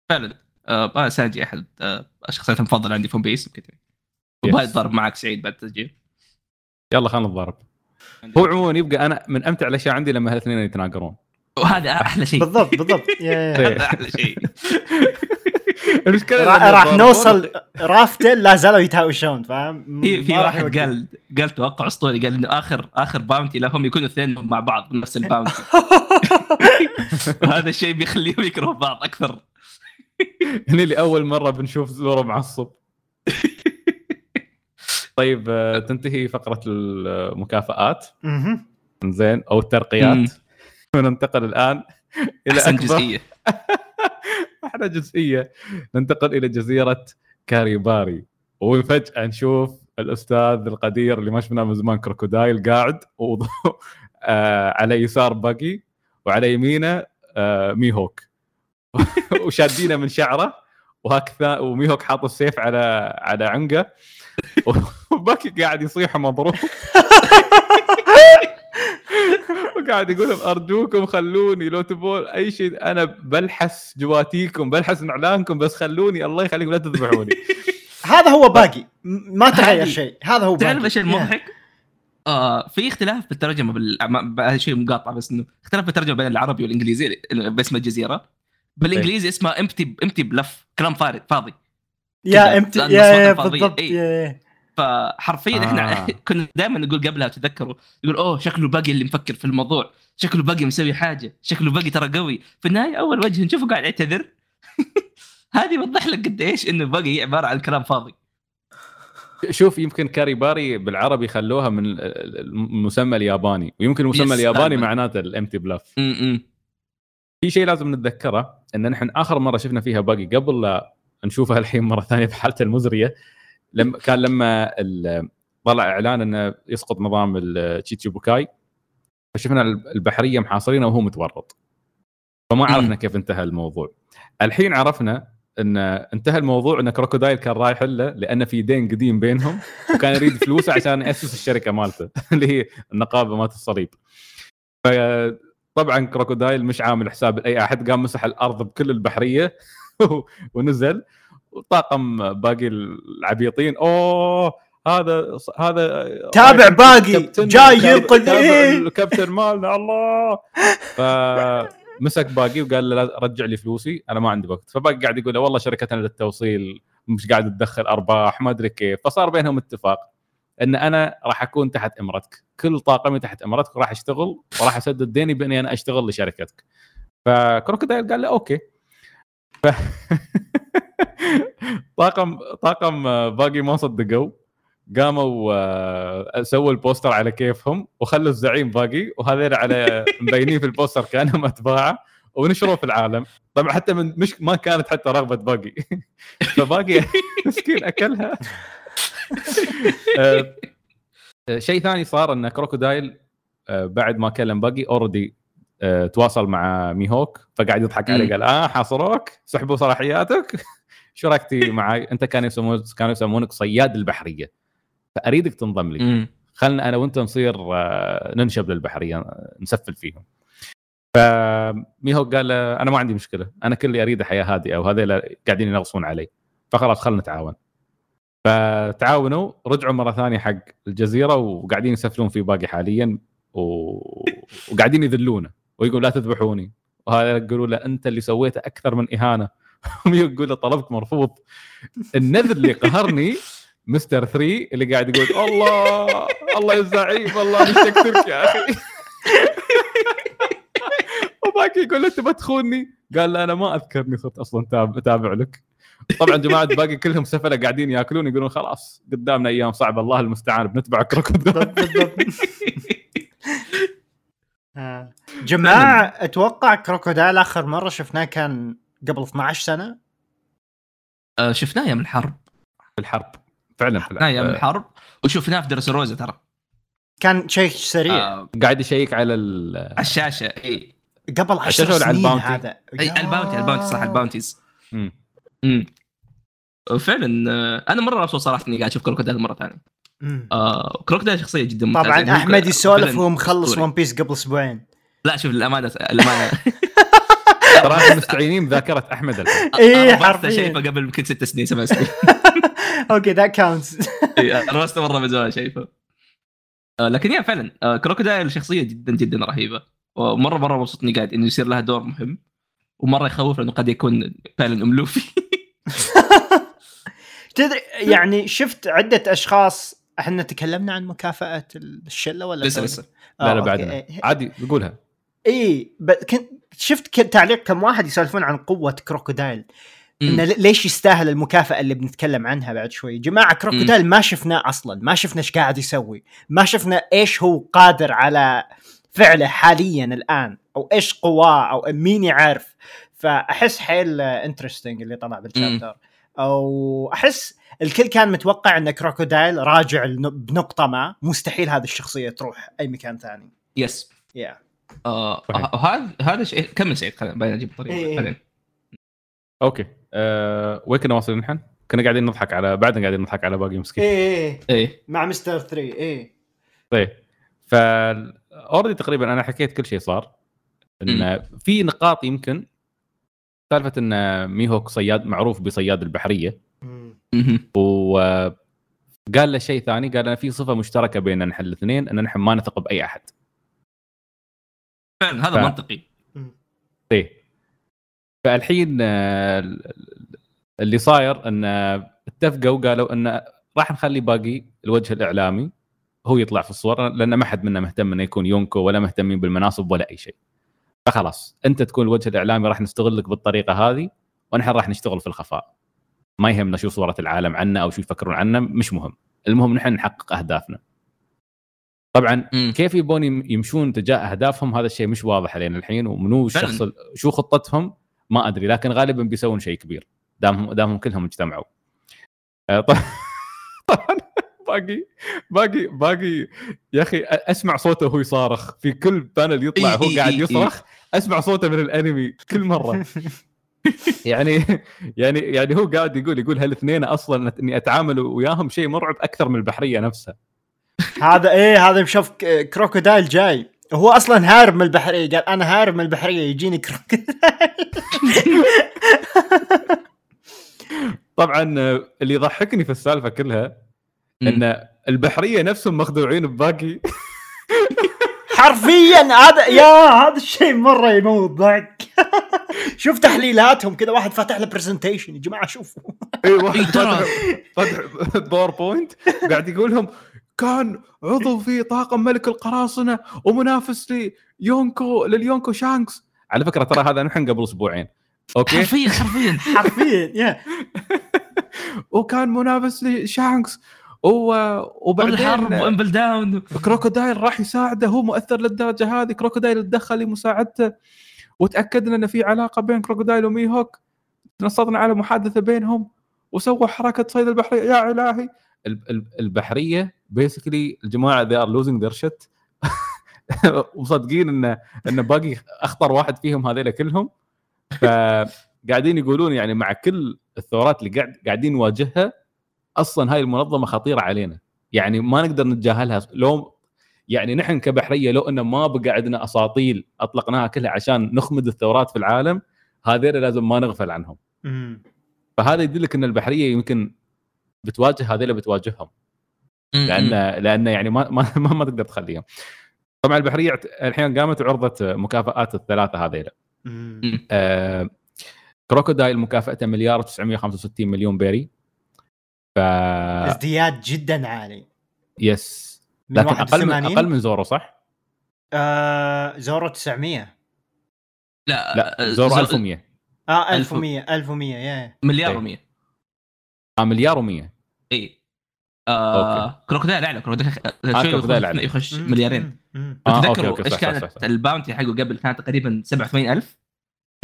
فعلا. آه آه، سانجي أحد آه الشخصيات المفضلة عندي في ون بيس يمكن وباقي yes. ضرب معك سعيد بعد التسجيل. يلا خلينا نتضارب. هو عموما يبقى أنا من أمتع الأشياء عندي لما هالاثنين يتناقرون. وهذا أحلى شيء. بالضبط بالضبط. هذا أحلى شيء. المشكلة راح نوصل رافتيل لا زالوا يتهاوشون فاهم؟ في في واحد. قال قال توقع أسطوري قال إنه آخر آخر bounty لهم يكونوا اثنين مع بعض بنفس ال bounty وهذا الشيء بيخليهم يكرهوا بعض أكثر. هني لأول مرة بنشوف زورو معصب طيب آه، تنتهي فقرة المكافآت. زين. أو. الترقيات. وننتقل الآن إلى أحسن اكبر جزئية. أحلى جزئية. ننتقل إلى جزيرة كاراي باري. وفجأة نشوف الأستاذ القدير اللي ما شفناه من زمان كروكودايل قاعد و... آه على يسار باقي وعلى يمينه آه ميهوك. وشادينه من شعره وهكذا وميهوك حاط السيف على على عنقه. وباكي قاعد يصيح مضروب. وقاعد يقول لهم أرجوكم خلوني لو تبون أي شيء أنا بلحس جواتيكم بلحس نعلانكم بس خلوني الله يخليكم لا تذبحوني. هذا هو باقي. ما تغير شيء. هذا هو باقي. تعرف إيش. المضحك؟ آه في اختلاف بالترجمة بال... هذا شيء مقاطع بس إنه اختلاف بالترجمة بين العربي والإنجليزي باسم الجزيرة. بالإنجليزي اسمها امتي امتي بلف كلام فارغ فاضي يا كذا، امت لأن يا يا. بالضبط إيه. يا يا. فحرفيا آه. إحنا كنا دائما نقول قبلها تتذكروا يقول أوه شكله باقي اللي مفكر في الموضوع شكله باقي مسوي حاجة شكله باقي ترى قوي في النهاية أول وجه نشوفه قاعد يعتذر هذه يوضح لك قد إيش إنه باقي عبارة عن كلام فاضي شوف يمكن كاريباري بالعربي خلوها من ال- ال- المسمى الياباني ويمكن المسمى الياباني. معناته الامتي بلاف م-م. في شيء لازم نتذكره إن نحن آخر مرة شفنا فيها باقي قبل لا نشوفها الحين مرة ثانية بحالته المزرية. لما كان لما طلع إعلان إنه يسقط نظام التشيتشيبوكاي فشفنا البحرية محاصرينه وهو متورط. فما. عرفنا كيف انتهى الموضوع. الحين عرفنا إن انتهى الموضوع إن كروكودايل كان رايح له لأن في دين قديم بينهم وكان يريد فلوسه عشان يأسس الشركة مالته اللي هي النقابة مالت الصليب. فطبعا كروكودايل مش عامل حساب لاي احد قام مسح الأرض بكل البحرية ونزل. وطاقم باقي العبيطين أوه هذا هذا تابع باقي جاي ينقذ إيه. الكابتن مالنا الله. فمسك باقي وقال له رجع لي فلوسي أنا ما عندي وقت. فباقي قاعد يقول له والله شركتنا للتوصيل مش قاعد تدخل أرباح ما أدري كيف. فصار بينهم اتفاق. إن أنا راح أكون تحت إمرتك. كل طاقمي تحت إمرتك وراح أشتغل وراح أسدد ديني بإني أنا أشتغل لشركتك. فكروكودايل قال له okay. ف... طاقم طاقم باقي ما صدقوا. قاموا آه، سووا ال poster على كيفهم وخلوا الزعيم باقي وهذول على مبينين في ال poster كانهم اتباع ونشروه في العالم. طبعا حتى من مش ما كانت حتى رغبة باقي. فباقي مسكين أكلها. آه، آه، شيء ثاني صار إن كروكودايل آه، بعد ما كلم باقي already تواصل مع ميهوك فقاعد يضحك عليه. قال آه حاصروك سحبوا صلاحياتك. شو رايك معي أنت كانوا يسمون كانوا يسمونك صياد البحرية. فأريدك تنضم لي. خلنا أنا وأنت نصير آه، ننشب للبحرية آه، نسفل فيهم. فميهوك قال أنا ما عندي مشكلة أنا كل اللي أريده حياة هادئة وهذول قاعدين ينغصون علي. فخلاص خلنا نتعاون. فتعاونوا رجعوا مرة ثانية حق الجزيرة وقاعدين يسفلون في باقي حاليا و... وقاعدين يذلونه ويقول لا تذبحوني. وهذا يقولوا له أنت اللي سويته أكثر من إهانة. يقول له طلبك مرفوض. النذر اللي قهرني مستر 3 اللي قاعد يقول الله الله يا زعيم الله نشكرك يا أخي. وباقي يقول له أنت بتخوني قال له أنا ما أذكرني صرت أصلا تابع لك. طبعا جماعة باقي كلهم سفلة قاعدين يأكلون يقولون خلاص قدامنا أيام صعبة الله المستعان بنتبع كروكودايل آه. جماعة أتوقع كروكودايل آخر مرة شفناه كان قبل 12 سنة. آه، شفناه أيام الحرب. في الحرب. فعلا في شفناه أيام الحرب الحرب. وشفناه في درس روزا ترى. كان شيء سريع. آه، قاعد يشيك على ال... على الشاشة إي. قبل 10 الشاشة ولا على سنين؟ هذا. إي ال bounty ال bounty صح ال bounties. مم. امم فعلا آه، أنا مرة مبسوط صراحة إني قاعد أشوف كروكودايل مرة ثانية. آه كروكودايل شخصية جدا ممتازة. طبعا يعني أحمد يسولف وهو مخلص. ون بيس قبل أسبوعين. لا شوف الامانه الامانه ترى إحنا مستعينين بذاكرة أحمد الحين إيه، أنا ربطت حرفياً. شايفة قبل يمكن ست سنين سبع سنين. okay that counts إيه، أنا بس مرة من زمان شايفه. آه، لكن yeah فعلا آه، كروكودايل شخصية جدا جدا رهيبة. ومرة مرة مبسوط إني قاعد إنه يصير لها دور مهم. ومرة يخوف لأنه قد يكون فعلا املوفي تدري يعني شفت عدة أشخاص إحنا تكلمنا عن مكافأة الشلة ولا لسه؟ لسه آه، لا لا. بعدنا. عادي قولها إي. كنت شفت تعليق كم واحد يسولفون عن قوة كروكودايل إنه ل- ليش يستاهل المكافأة اللي بنتكلم عنها بعد شوي جماعة كروكودايل ما شفناه أصلا ما شفنا إيش قاعد يسوي ما شفنا إيش هو قادر على فعله حاليا الآن أو إيش قواه أو مين يعرف. فأحس حيل interesting اللي طلع بال chapter أو أحس الكل كان متوقع إن كروكودايل راجع بنقطة ما. مستحيل هذه الشخصية تروح أي مكان ثاني. yes yeah آه،. هذا هذا شيء كمل سعيد خلينا بعدين نجيب إيه. الطريقة بعدين. okay. أه... وين كنا واصلين نحن؟ كنا قاعدين نضحك على بعدنا قاعدين نضحك على باقي مسكين. إيه إيه مع مستر 3 إيه. طيب. ف already تقريبا أنا حكيت كل شيء صار. إن في نقاط يمكن سالفة إن ميهوك صياد معروف بصياد البحرية. وقال له شيء ثاني قال أنا في صفة مشتركة بيننا نحن الاثنين إن نحن ما نثق بأي أحد. فعلا هذا ف- منطقي. إيه. فالحين آه، اللي صاير إن اتفقوا قالوا إن راح نخلي باقي الوجه الإعلامي. هو يطلع في الصور لأن ما حد منا مهتم إنه يكون يونكو ولا مهتمين بالمناصب ولا أي شيء. فخلاص أنت تكون الوجه الإعلامي راح نستغلك بالطريقة هذه ونحن راح نشتغل في الخفاء. ما يهمنا شو صورة العالم عنا أو شو يفكرون عنا مش مهم. المهم نحن نحقق أهدافنا. طبعا مم. كيف يبون يم- يمشون تجاه أهدافهم؟ هذا الشيء مش واضح علينا الحين ومنو. الشخص ال- شو خطتهم؟ ما أدري لكن غالبا بيسوون شيء كبير. دامهم دامهم كلهم اجتمعوا. آه، طبعا باقي باقي باقي. يا أخي أسمع صوته وهو يصارخ. في كل panel يطلع هو قاعد. يصرخ أسمع صوته من الأنمي كل مرة. يعني يعني يعني هو قاعد يقول يقول هالاثنين أصلا إني أتعامل وياهم شيء مرعب أكثر من البحرية نفسها. هذا إيه هذا شوف ك- كروكودايل جاي. هو أصلا هارب من البحرية قال أنا هارب من البحرية يجيني كروكودايل. طبعا اللي يضحكني في السالفة كلها إن البحرية نفسهم مخدوعين بباقي. حرفيا هذا yeah هذا الشيء مرة يموت ضحك. شوف تحليلاتهم كذا واحد فاتح له presentation يا جماعة شوفوا. إي واحد فاتح PowerPoint قاعد يقول لهم كان عضو في طاقم ملك القراصنة ومنافس ليونكو لليونكو شانكس. على فكرة ترى هذا نحن قبل أسبوعين. أوكي؟ حرفيا حرفيا. حرفيا يا. وكان منافس لشانكس. و... الحرب وبعدين وامبل داون. كروكودايل راح يساعده هو مؤثر للدرجة هذه. كروكودايل تدخل لمساعدته وتأكدنا إن في علاقة بين كروكودايل وميهوك. نصرنا على محادثة بينهم وسووا حركة صيد البحرية. يا إلهي! ال- ال- البحرية بيسكلي الجماعة ذي ار لوزنج ذير شت ومصدقين ان إن باقي أخطر واحد فيهم هذيلا كلهم. فقاعدين يقولون يعني مع كل الثورات اللي قاعد قاعدين نواجهها أصلا هاي المنظمة خطيرة علينا. يعني ما نقدر نتجاهلها. لو يعني نحن كبحرية لو انه ما بقى عندنا أساطيل أطلقناها كلها عشان نخمد الثورات في العالم هذول لازم ما نغفل عنهم. فهذا يدلك إن البحرية يمكن بتواجه هذول بتواجههم. لأن لأن يعني ما ما, ما, ما تقدر تخليهم. طبعا البحرية الحين قامت وعرضت مكافآت الثلاثة هذيلا. آه كروكودايل مكافأته مليار و965 مليون بيري. ف ازدياد جدا عالي yes من لكن أقل من 81 أقل من زورو صح؟ آه زورو 900 لا لا زورو زو- 1100 آه ألف و- 1100 1100 yeah مليار إيه. و100 آه مليار و100 اي آه كروكودايل أعلى كروكودايل كروكودايل يخش- أعلى. يخش. مليارين. آه، أوكي، إيش كانت صح، صح. ال bounty حقه قبل كانت تقريبا 87000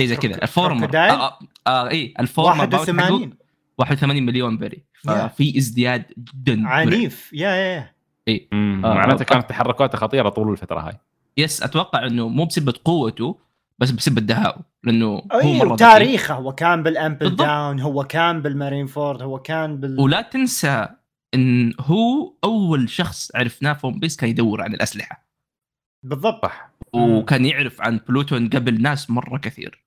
شيء زي كذا ال former كروكودايل؟ آه, آه, آه اي ال former حقه 81 81 مليون بري. ففي ازدياد جدا. عنيف yeah yeah اي آه، معناته. كانت تحركاته خطيرة طول الفترة هاي yes أتوقع إنه مو بسبه قوته بس بسبه دهائه لأنه هو اي مرة ذكي. وتاريخه هو كان بالامبل بالضبط. داون هو كان بالمارين فورد هو كان بال ولا تنسى إن هو أول شخص عرفناه في ون بيس كان يدور عن الأسلحة بالضبط. صح. وكان يعرف عن بلوتون قبل ناس مرة كثير.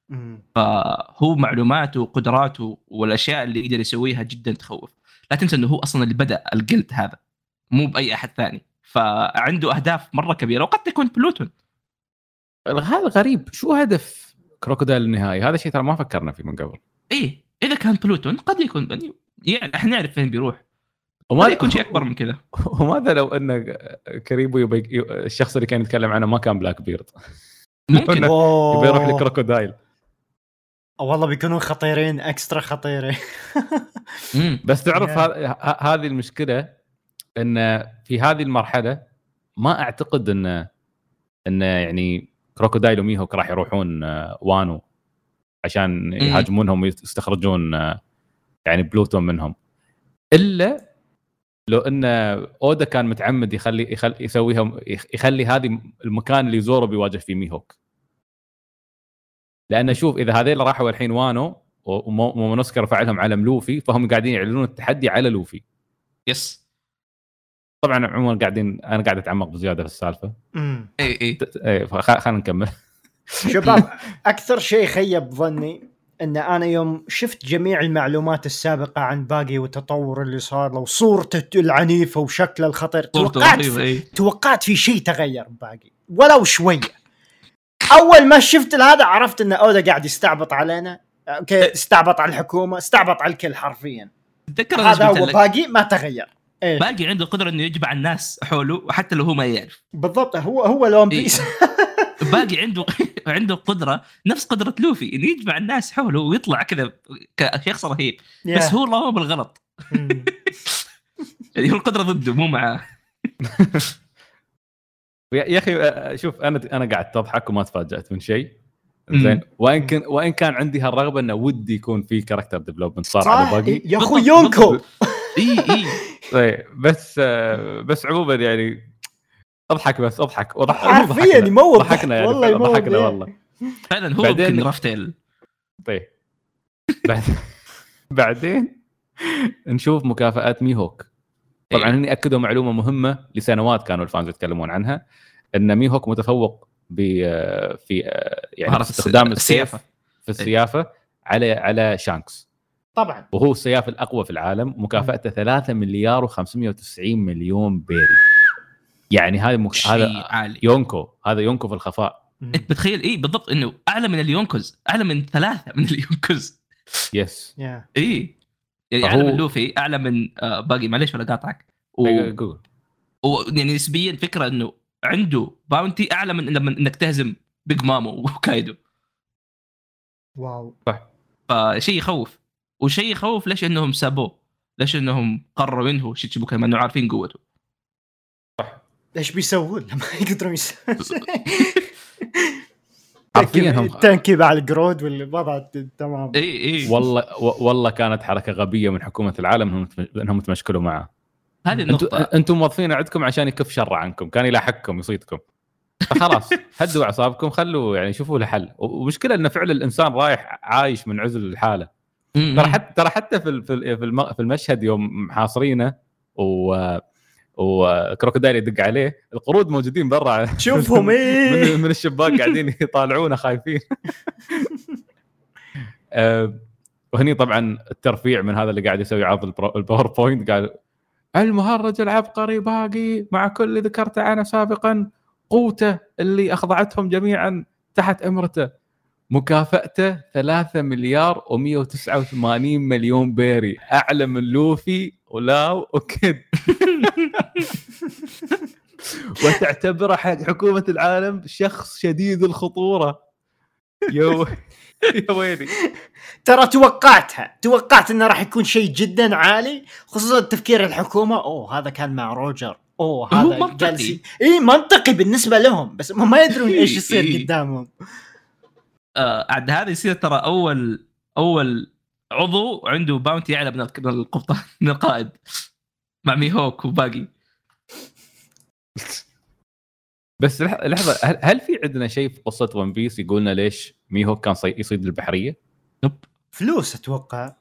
فهو معلوماته وقدراته والأشياء اللي يقدر يسويها جدا تخوف. لا تنسى إنه هو أصلا اللي بدأ ال guild هذا مو بأي أحد ثاني. فعنده أهداف مرة كبيرة وقد تكون بلوتون. هذا غريب شو هدف كروكودايل النهائي؟ هذا شيء ترى ما فكرنا فيه من قبل. إيه إذا كان بلوتون قد يكون يعني يعني إحنا نعرف فين بيروح. وما يكون شيء أكبر من كذا؟ وماذا لو أن كاريبو يبي الشخص اللي كان يتكلم عنه ما كان بلاك بيرد. ممكن. يبي. يروح لكروكودايل. والله بيكونون خطيرين extra خطيرين. بس تعرف Yeah. ه- ه- هذه المشكلة إن في هذه المرحلة ما أعتقد ان إن يعني كروكودايل وميهوك راح يروحون آه، وانو عشان يهاجمونهم ويستخرجون آه، يعني بلوتون منهم. إلا لو إن أودا كان متعمد يخلي يخلي يسويها يخ- يخلي هذه المكان اللي زورو بيواجه فيه ميهوك. لأن شوف إذا هذيل راحوا الحين وانو ومو- ومونوسكا رفع لهم علم لوفي فهم قاعدين يعلنون التحدي على لوفي. yes طبعا عموما قاعدين أنا قاعد أتعمق بزيادة في السالفة. أمم. اي اي إيه، فخ- خلينا نكمل. شباب أكثر شيء خيب ظني إن أنا يوم شفت جميع المعلومات السابقة عن باقي والتطور اللي صار له وصورته العنيفة وشكله الخطير توقعت رهيبة إي. توقعت في شيء تغير باقي ولو شوية. أول ما شفت هذا عرفت إن أودا قاعد يستعبط علينا أوكي استعبط على الحكومة استعبط على الكل حرفيا. تذكر هذا؟ باقي ما تغير. إيه باقي عنده قدرة إنه يجمع الناس حوله وحتى لو هو ما يعرف. بالضبط هو هو لون إيه. باقي عنده عنده قدرة نفس قدرة لوفي انه يجمع الناس حوله ويطلع كذا كشخص رهيب. بس هو رماه بالغلط. مم. يعني هو القدرة ضده مو معاه. يا أخي آه، شوف أنا أنا قاعد تضحك وما تفاجأت من شيء. زين وإن كان وإن كان عندي هالرغبة إنه ودي يكون في character development صار على باقي. يا أخوي يونكو. إي إي. طيب بس آه، بس عموما يعني أضحك بس أضحك. وضح حرفيا. يموت. ضحكنا يعني والله يموت. ضحكنا إيه. والله. فعلا هو بعدين- رافتيل طيب. بعد بعدين نشوف مكافآت ميهوك طبعا إيه. هني أكدوا معلومة مهمة لسنوات كانوا ال fans يتكلمون عنها إن ميهوك متفوق ب في يعني مهارة في استخدام الس- السيف. في السيافة على على شانكس. طبعا. وهو السياف الأقوى في العالم مكافأته 3 مليار و590 مليون بيري. يعني هذا مك... شيء هذا عالي. يونكو هذا يونكو في الخفاء. انت بتخيل إيه بالضبط إنه أعلى من اليونكوز أعلى من ثلاثة من اليونكوز. yes yeah إيه يعني فهو- أعلى من لوفي أعلى من آه باقي معليش ولا قاطعك. و... جوجل. و... يعني نسبيا فكرة إنه عنده bounty أعلى من لما إنك تهزم بيج مام وكايدو. واو. فشيء يخوف. وشيء يخوف ليش إنهم سابوه؟ ليش إنهم قرروا ينهوا شيتشيبوكاي ما إنه عارفين قوته. إيش بيسوون؟ لما يقدرون يسوون. حرفياً هم- تنكيب على القرود والوضع تمام. إي إي. والله والله كانت حركة غبية من حكومة العالم إنهم إنهم يتمشكلوا معه. هذه أنتم النقطة. أنتم موظفين عندكم عشان يكف شر عنكم كان يلاحقكم يصيدكم. فخلاص هدوا أعصابكم خلوا يعني شوفوا له حل. ومشكلة إن فعل الإنسان رايح عايش من عزل الحالة. ترى حتى ترى حتى في ال- في ال- في الم- في المشهد يوم محاصرينه و وكروكودايل يدق عليه. القرود موجودين برا. شوفهم من, إيه. من الشباك قاعدين يطالعونه خايفين. آه، وهني طبعا الترفيع من هذا اللي قاعد يسوي عرض ال PowerPoint قال المهرج العبقري باقي مع كل اللي ذكرته عنه سابقا. قوته اللي أخضعتهم جميعا تحت أمرته. مكافأته 3 مليار و189 مليون بيري. اعلى من لوفي ولاو وكيد وتعتبره حق حكومة العالم شخص شديد الخطورة. يا يا ويلي. ترى توقعتها. توقعت إنه راح يكون شيء جدا عالي خصوصا تفكير الحكومة. أوه هذا كان مع روجر. أوه هو هذا منطقي. جالس إي منطقي بالنسبة لهم بس ما يدرون إيش يصير. قدامهم. آه عاد هذا يصير ترى أول أول عضو عنده bounty اعلى من القبطان من القائد. مع ميهوك وباقي بس لح- لحظة هل, هل في عندنا شيء في قصة ون بيس يقولنا ليش ميهوك كان صي- يصيد البحرية؟ فلوس أتوقع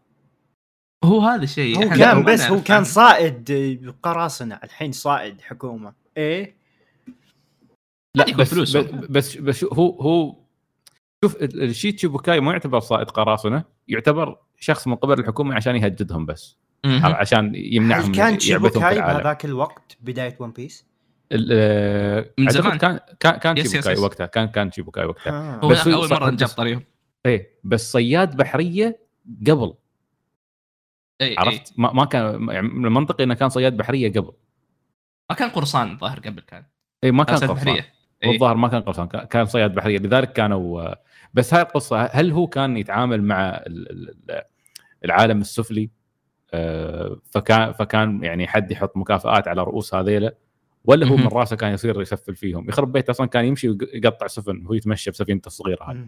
هو هذا الشيء هو كان بس هو كان. صائد قراصنة الحين صائد حكومة إيه لا بس فلوس. بس, بس بس هو هو شوف ال- الشيتشي بوكاي ما يعتبر صائد قراصنة يعتبر شخص من قبل الحكومة عشان يهددهم بس. عشان يمنعهم هل كان العالم بهذاك الوقت بداية ون بيس؟ ال- آه، من زمان. كان كان كان يس- شيبوكاي yes. وقتها. كان كان شيبوكاي وقتها. آه. هو بس أول مرة نجاب بس- طاريهم إيه بس صياد بحرية قبل. اي عرفت عرفت؟ ما, ما كان يعني من المنطقي إنه كان صياد بحرية قبل. ما كان قرصان الظاهر قبل كان. اي ما كان قرصان. بحرية. إيه. والظاهر ما كان قرصان. كان- كان صياد بحرية. لذلك كانوا بس هاي القصة هل هو كان يتعامل مع ال- ال- العالم السفلي؟ آه، فكان فكان يعني حد يحط مكافآت على رؤوس هذيلا ولا هو من. راسه كان يصير يسفل فيهم يخرب بيت أصلا كان يمشي ويقطع سفن وهو يتمشى بسفينته الصغيرة هذه.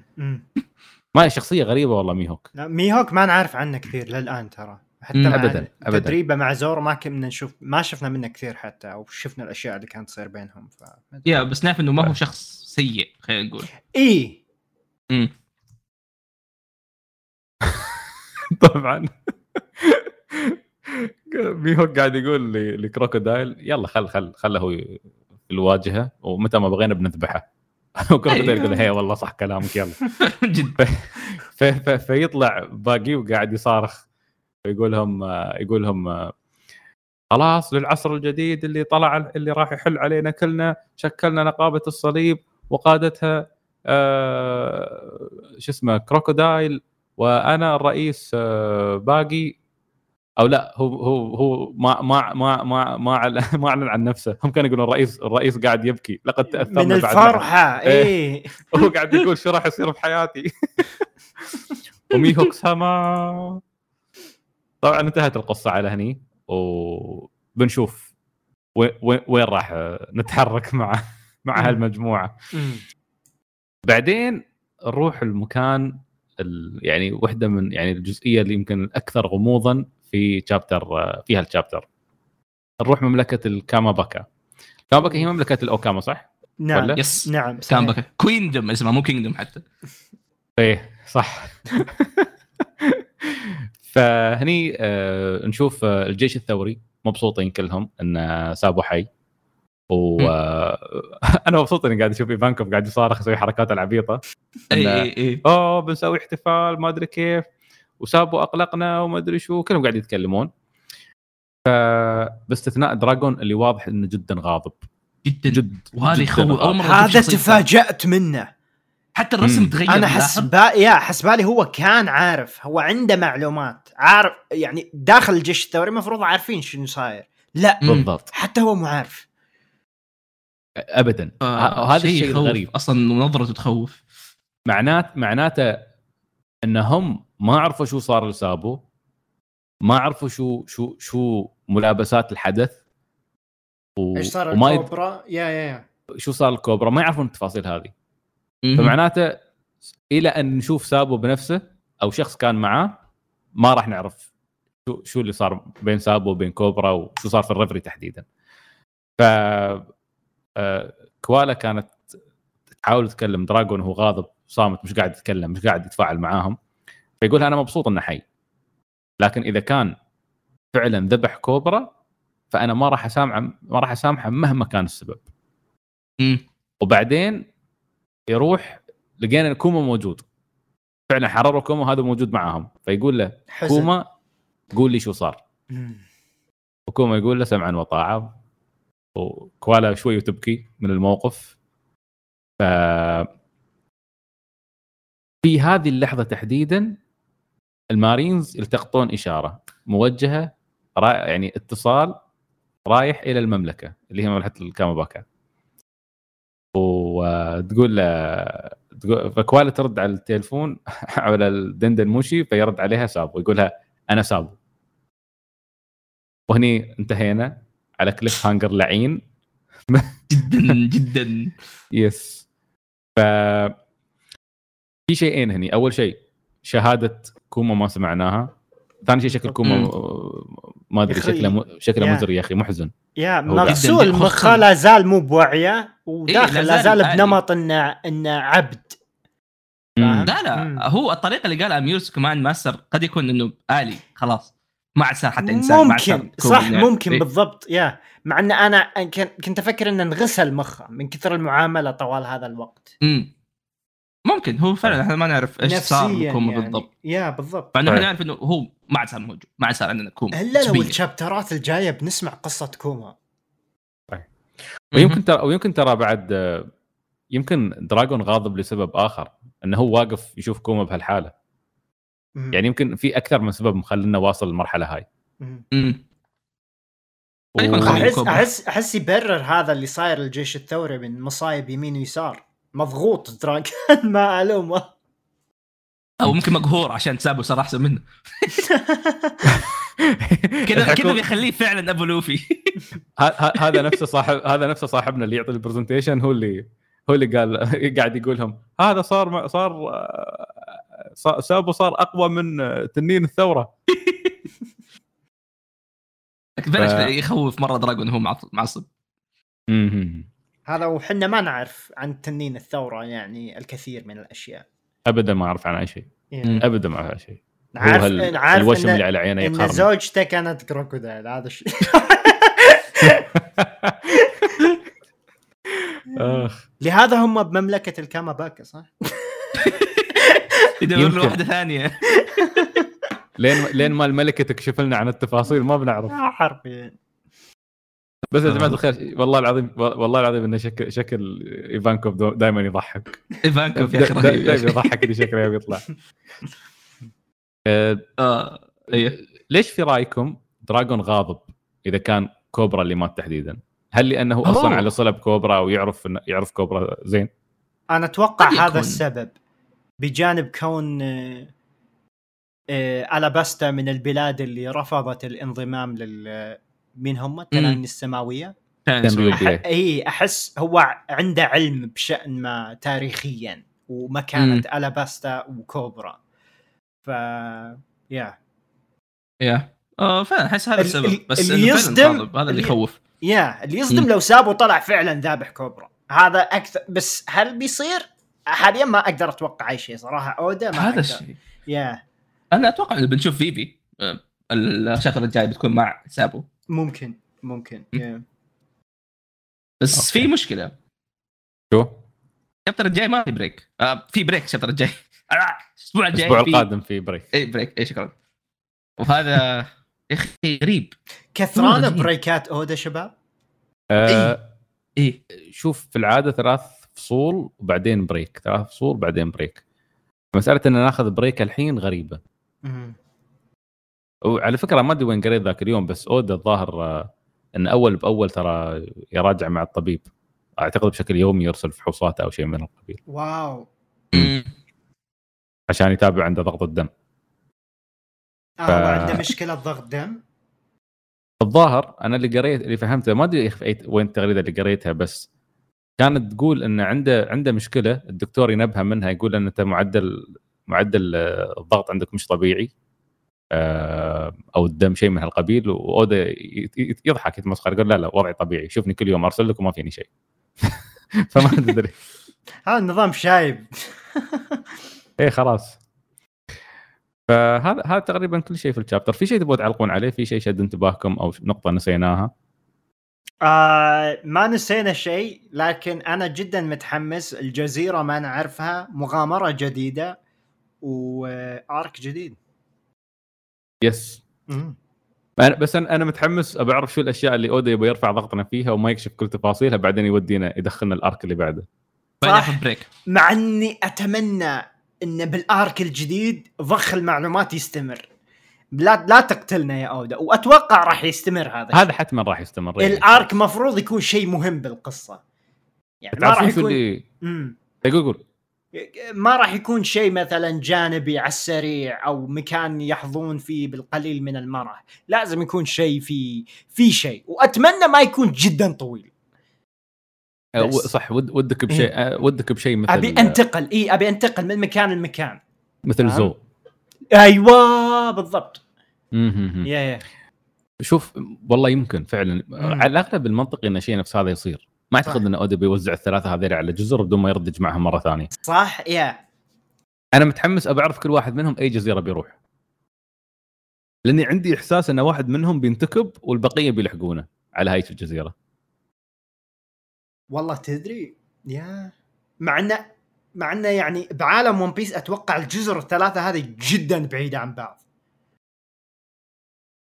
ما هي شخصية غريبة والله ميهوك لا، ميهوك ما نعرف عنه كثير للآن ترى حتى. مع أبداً، أبداً. تدريبه مع زورو ما كنا نشوف ما شفنا منه كثير حتى أو شفنا الأشياء اللي كانت تصير بينهم ف yeah بس نعرف إنه ما هو شخص سيء خلينا نقول إي. طبعا ميهوك قاعد يقول لكروكودايل يلا خل خل خله هو في الواجهة ومتى ما بغينا بنذبحه. وكروكودايل يقول هي والله صح كلامك يلا. جد. فيطلع باقي وقاعد يصارخ يقول لهم يقول لهم خلاص للعصر الجديد اللي طلع اللي راح يحل علينا كلنا شكلنا نقابة الصليب وقادتها آه، شو اسمه كروكودايل وأنا الرئيس آه، باقي أو لا هو هو هو ما ما ما ما ما ما أعلن عن نفسه. هم كانوا يقولون الرئيس الرئيس قاعد يبكي. لقد تأثرنا من الفرحة إيه. اي هو قاعد يقول شو راح يصير بحياتي. وميهوك سما طبعا انتهت القصة على هني وبنشوف وين راح نتحرك مع مع. هالمجموعة. بعدين نروح المكان ال- يعني واحدة من يعني الجزئية اللي يمكن الاكثر غموضا في شابتر في هالشابتر نروح مملكة الكاماباكا. كاماباكا هي مملكة الاوكاما صح؟ نعم ولا؟ yes. نعم. بك queendom اسمها مو kingdom حتى. إيه صح. فهني آه نشوف آه الجيش الثوري مبسوطين كلهم إن سابو حي. و آه، أنا مبسوط إني قاعد أشوف إيفانكوف قاعد يصارخ يسوي حركات العبيطة. اي اي اي أوه بنسوي احتفال ما أدري كيف. وسابوا أقلقنا وما أدري شو كلهم قاعد يتكلمون. ف باستثناء دراجون اللي واضح إنه جدا غاضب. جدا. جد وهذا يخوف غاضب. أول مرة هذا تفاجأت منه. حتى الرسم مم. تغير أنا؟ حسبا يا حسبالي هو كان عارف هو عنده معلومات عارف يعني داخل الجيش الثوري المفروض عارفين شنو صاير. لا. بالضبط. حتى هو مو عارف. ابدا. آه، هذا الشيء. الغريب. أصلا نظرته تخوف. معنات معناته إنهم ما عرفوا شو صار لسابو ما عرفوا شو شو شو ملابسات الحدث. و... إيش صار وما يد... الكوبرا؟ yeah yeah yeah. شو صار الكوبرا؟ ما يعرفون التفاصيل هذه. فمعناته إلى أن نشوف سابو بنفسه أو شخص كان معاه ما راح نعرف شو شو اللي صار بين سابو وبين كوبرا وشو صار في ال Reverie تحديدا. ف آه، كوالا كانت تحاول تكلم دراجون وهو غاضب صامت مش قاعد يتكلم مش قاعد يتفاعل معاهم. فيقول أنا مبسوط إنه حي. لكن إذا كان فعلا ذبح كوبرا فأنا ما راح أسامحه ما راح أسامحه مهما كان السبب. مم. وبعدين يروح لقينا كوما موجود. فعلا حرروا كوما هذا موجود معاهم فيقول له حزن. كوما قول لي شو صار. مم. وكوما يقول له سمعا وطاعة. وكوالا شوي وتبكي من الموقف. ف في هذه اللحظة تحديدا المارينز يلتقطون إشارة موجهة. يعني اتصال رايح إلى المملكة اللي هي مملكة الكاماباكا. وتقول له فكوالا ترد على التليفون على الدندن موشي فيرد عليها سابو يقولها أنا سابو. وهني انتهينا على cliffhanger لعين. جدا جدا. yes ف في شيئين هني. أول شيء شهادة كوما ما سمعناها ثاني شيء شكل كوما. ما أدري شكله م... شكله. مزري يا أخي محزن يا مغسول مخه. لا زال مو بوعيه وداخل إيه، لا لا زال. بنمط إنه إنه عبد. لا لا مم. هو الطريقة اللي قالها yes command master قد يكون إنه آلي خلاص ما عاد صار حتى إنسان ممكن صح يعني. ممكن إيه. بالضبط yeah مع إن أنا كن- كنت أفكر إنه انغسل مخه من كثر المعاملة طوال هذا الوقت مم. ممكن هو فعلا إحنا ما نعرف إيش صار لكوما يعني. بالضبط yeah بالضبط فإنه إحنا صحيح. نعرف إنه هو ما عاد صار موجود ما عاد صار عندنا كوما الا لو. الشابترات الجاية بنسمع قصة كوما ويمكن ترى ويمكن ترى بعد يمكن دراجون غاضب لسبب آخر إنه هو واقف يشوف كوما بهالحالة مم. يعني يمكن في أكثر من سبب مخلينا واصل للمرحله هاي مم. مم. يكون و- خليه احس كوما. أحس أحس يبرر هذا اللي صاير الجيش الثوري من مصايب يمين ويسار مضغوط دراجون ما الومه أو ممكن مقهور عشان سابو صار أحسن منه. كذا كذا بيخليه فعلا أبو لوفي. هذا نفسه صاحب هذا نفسه صاحبنا اللي يعطي ال presentation هو اللي هو اللي قال قاعد يقول لهم هذا صار صار آه، سابو صار أقوى من آه، تنين الثورة. بلاش يخوف مرة دراجون هو معصب-. هذا وحنا ما نعرف عن تنين الثورة يعني الكثير من الأشياء. ابدا ما أعرف عنها شيء. يعني ابدا ما أعرف عنها شيء. نعرف هال- نعرف الوشم إن- اللي على عينه إن يقهرني زوجته كانت كروكوديل هذا الشيء أخ. لهذا هم بمملكة الكاماباكا صح؟ يدور له. واحدة ثانية. لين لين ما الملكة تكشف لنا عن التفاصيل ما بنعرف. حرفيا. بس يا جماعة الخير والله العظيم والله العظيم إنه شكل شكل إيفانكوف دائما يضحك إيفانكوف يا أخي دائما رهيب يا أخي. يضحك شكله يوم يطلع آه، آه، إيه ليش في رأيكم دراجون غاضب إذا كان كوبرا اللي مات تحديدا؟ هل لأنه أوه. أصلا على صله بكوبرا ويعرف يعرف كوبرا زين؟ أنا أتوقع هذا يكون. السبب بجانب كون آه، آه، ألاباستا من البلاد اللي رفضت الانضمام لل مين هم؟ التنانين السماوية. إيه. اي أحس هو عنده علم بشأن ما تاريخيا ومكانة ألاباستا وكوبرا. ف يا يا. آه فعلا أحس هذا ال- السبب. ال- بس اللي يصدم- هذا اللي يخوف. yeah اللي يصدم مم. لو سابو طلع فعلا ذابح كوبرا. هذا أكثر بس هل بيصير؟ حاليا ما أقدر أتوقع أي شيء صراحة. أودا ما هذا. الشيء. yeah أنا أتوقع انه بنشوف فيفي آه، الشهر الجاي بتكون مع سابو. ممكن ممكن. بس okay. في مشكلة. شو؟ ال chapter الجاي ما في break آه في break ال chapter الجاي. آه، الأسبوع الجاي الأسبوع القادم في break اي break اي شكرا. وهذا يا أخي غريب. كثرانه جميل. بريكات أودا شباب؟ آه إيه شوف في العادة ثلاث فصول وبعدين break ثلاث فصول بعدين break مسألة إن ناخذ break الحين غريبة. وعلى فكرة ما أدري وين قريت ذاك اليوم بس اودا الظاهر آه، إن أول بأول ترى يراجع مع الطبيب. أعتقد بشكل يومي يرسل فحوصات أو شيء من القبيل. wow. عشان يتابع عنده ضغط الدم. آه ف- وعنده مشكلة ضغط دم؟ الظاهر أنا اللي قريت اللي فهمته ما أدري وين التغريدة اللي قريتها بس كانت تقول إن عنده عنده مشكلة الدكتور ينبه منها يقول إن أنت معدل معدل آه، الضغط عندك مش طبيعي. آه، أو الدم شيء من هالقبيل وأودا يضحك يتمسخر يقول لا لا وضعي طبيعي شوفني كل يوم أرسل لك وما فيني شيء. فما تدري. هذا النظام شايب. إيه خلاص. فهذا هذا تقريبا كل شيء في الشابتر في شيء تبغوا تعلقون عليه؟ في شيء شد انتباهكم أو نقطة نسيناها؟ آه ما نسينا شيء لكن أنا جدا متحمس. الجزيرة ما نعرفها مغامرة جديدة وارك جديد. يس أنا بس أنا أنا متحمس ابى اعرف شو الأشياء اللي اودا يبغى يرفع ضغطنا فيها وما يكشف كل تفاصيلها بعدين يودينا يدخلنا الأرك اللي بعده. صح. بريك مع إني أتمنى إن بالأرك الجديد ضخ المعلومات يستمر. لا لا تقتلنا يا أودا وأتوقع راح يستمر هذا هذا حتما راح يستمر الأرك مفروض يكون شيء مهم بالقصة. يعني ما راح يكون اللي مم. يقول قول. ما راح يكون شيء مثلا جانبي على السريع أو مكان يحظون فيه بالقليل من المرح. لازم يكون شيء في في شيء. وأتمنى ما يكون جدا طويل. و- بس. صح ود ودك بشيء آه، ودك بشيء مثل أبي أنتقل. إي أبي أنتقل من مكان لمكان. مثل. زو. أيوه بالضبط. يا يا. شوف والله يمكن فعلا. مم. على الأغلب المنطقي إن شيء نفس هذا يصير. ما أعتقد صح. إن اودا بيوزع الثلاثة هذول على جزر بدون ما يردج معهم مرة ثانية. صح يا. أنا متحمس ابى أعرف كل واحد منهم أي جزيرة بيروح. لأني عندي إحساس إن واحد منهم بينتكب والبقية بيلحقونه على هاي الجزيرة. والله تدري يا. مع انه مع انه يعني بعالم ون بيس أتوقع الجزر الثلاثة هذه جدا بعيدة عن بعض.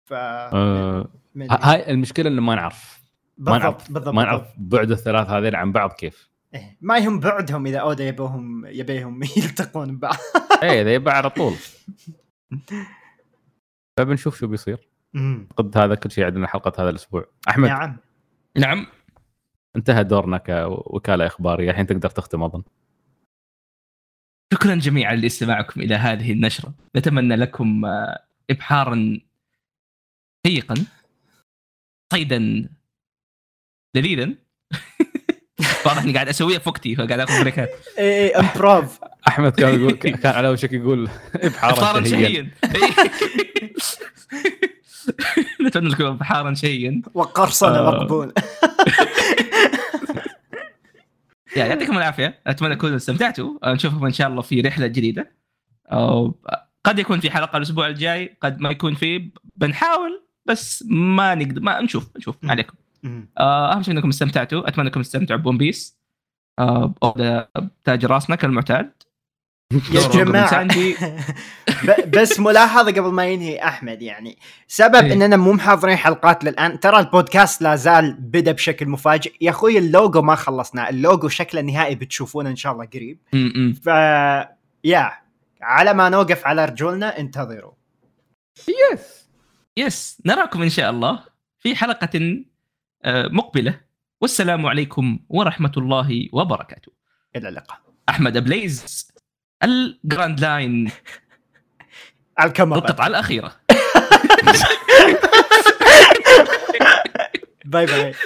ف آه من- ه- هاي المشكلة إنه ما نعرف. ما بالضبط نعرف بالضبط ما. نعرف بعد الثلاث هذول عن بعض كيف. إيه. ما يهم بعدهم إذا أودا يبوهم يبيهم يلتقون ببعض. إيه إذا يبقى على طول. فبنشوف شو بيصير. قد هذا كل شيء عندنا حلقة هذا الأسبوع. أحمد. نعم. نعم. انتهى دورنا كوكالة إخبارية. الحين تقدر تختم أظن. شكرا جميعا لاستماعكم إلى هذه النشرة. نتمنى لكم آه، ابحارا شيقا صيدا لذيذا واضح إني قاعد أسويها فوقتي فقاعد آخذ بريكات إيه improv أحمد كان يقول كان على وشك يقول ابحارا ابحارا شهيا. شهيا. نتمنى لكم ابحارا شهيا. وقرصنة آه. مقبول. يا يعطيكم العافية. أتمنى تكونوا استمتعتوا. نشوفكم إن شاء الله في رحلة جديدة. أو قد يكون في حلقة الأسبوع الجاي قد ما يكون في بنحاول بس ما نقدر ما نشوف نشوف. عليكم. أهم شيء إنكم استمتعتوا. أتمنى إنكم تستمتعوا بون بيس. آه، تاج راسنا كالمعتاد. يا. ب- بس ملاحظة قبل ما ينهي أحمد يعني سبب إيه. إننا مو محاضرين حلقات للآن. ترى البودكاست لا زال بدا بشكل مفاجئ. يا أخوي اللوجو ما خلصناه اللوجو شكله النهائي بتشوفونه إن شاء الله قريب. ف يا على ما نوقف على رجولنا انتظروا. yes yes نراكم إن شاء الله في حلقة آه، مقبلة. والسلام عليكم ورحمة الله وبركاته. إلى اللقاء. أحمد أبليز ال Grand Line. على الكاميرا. القطعه الأخيرة. bye bye.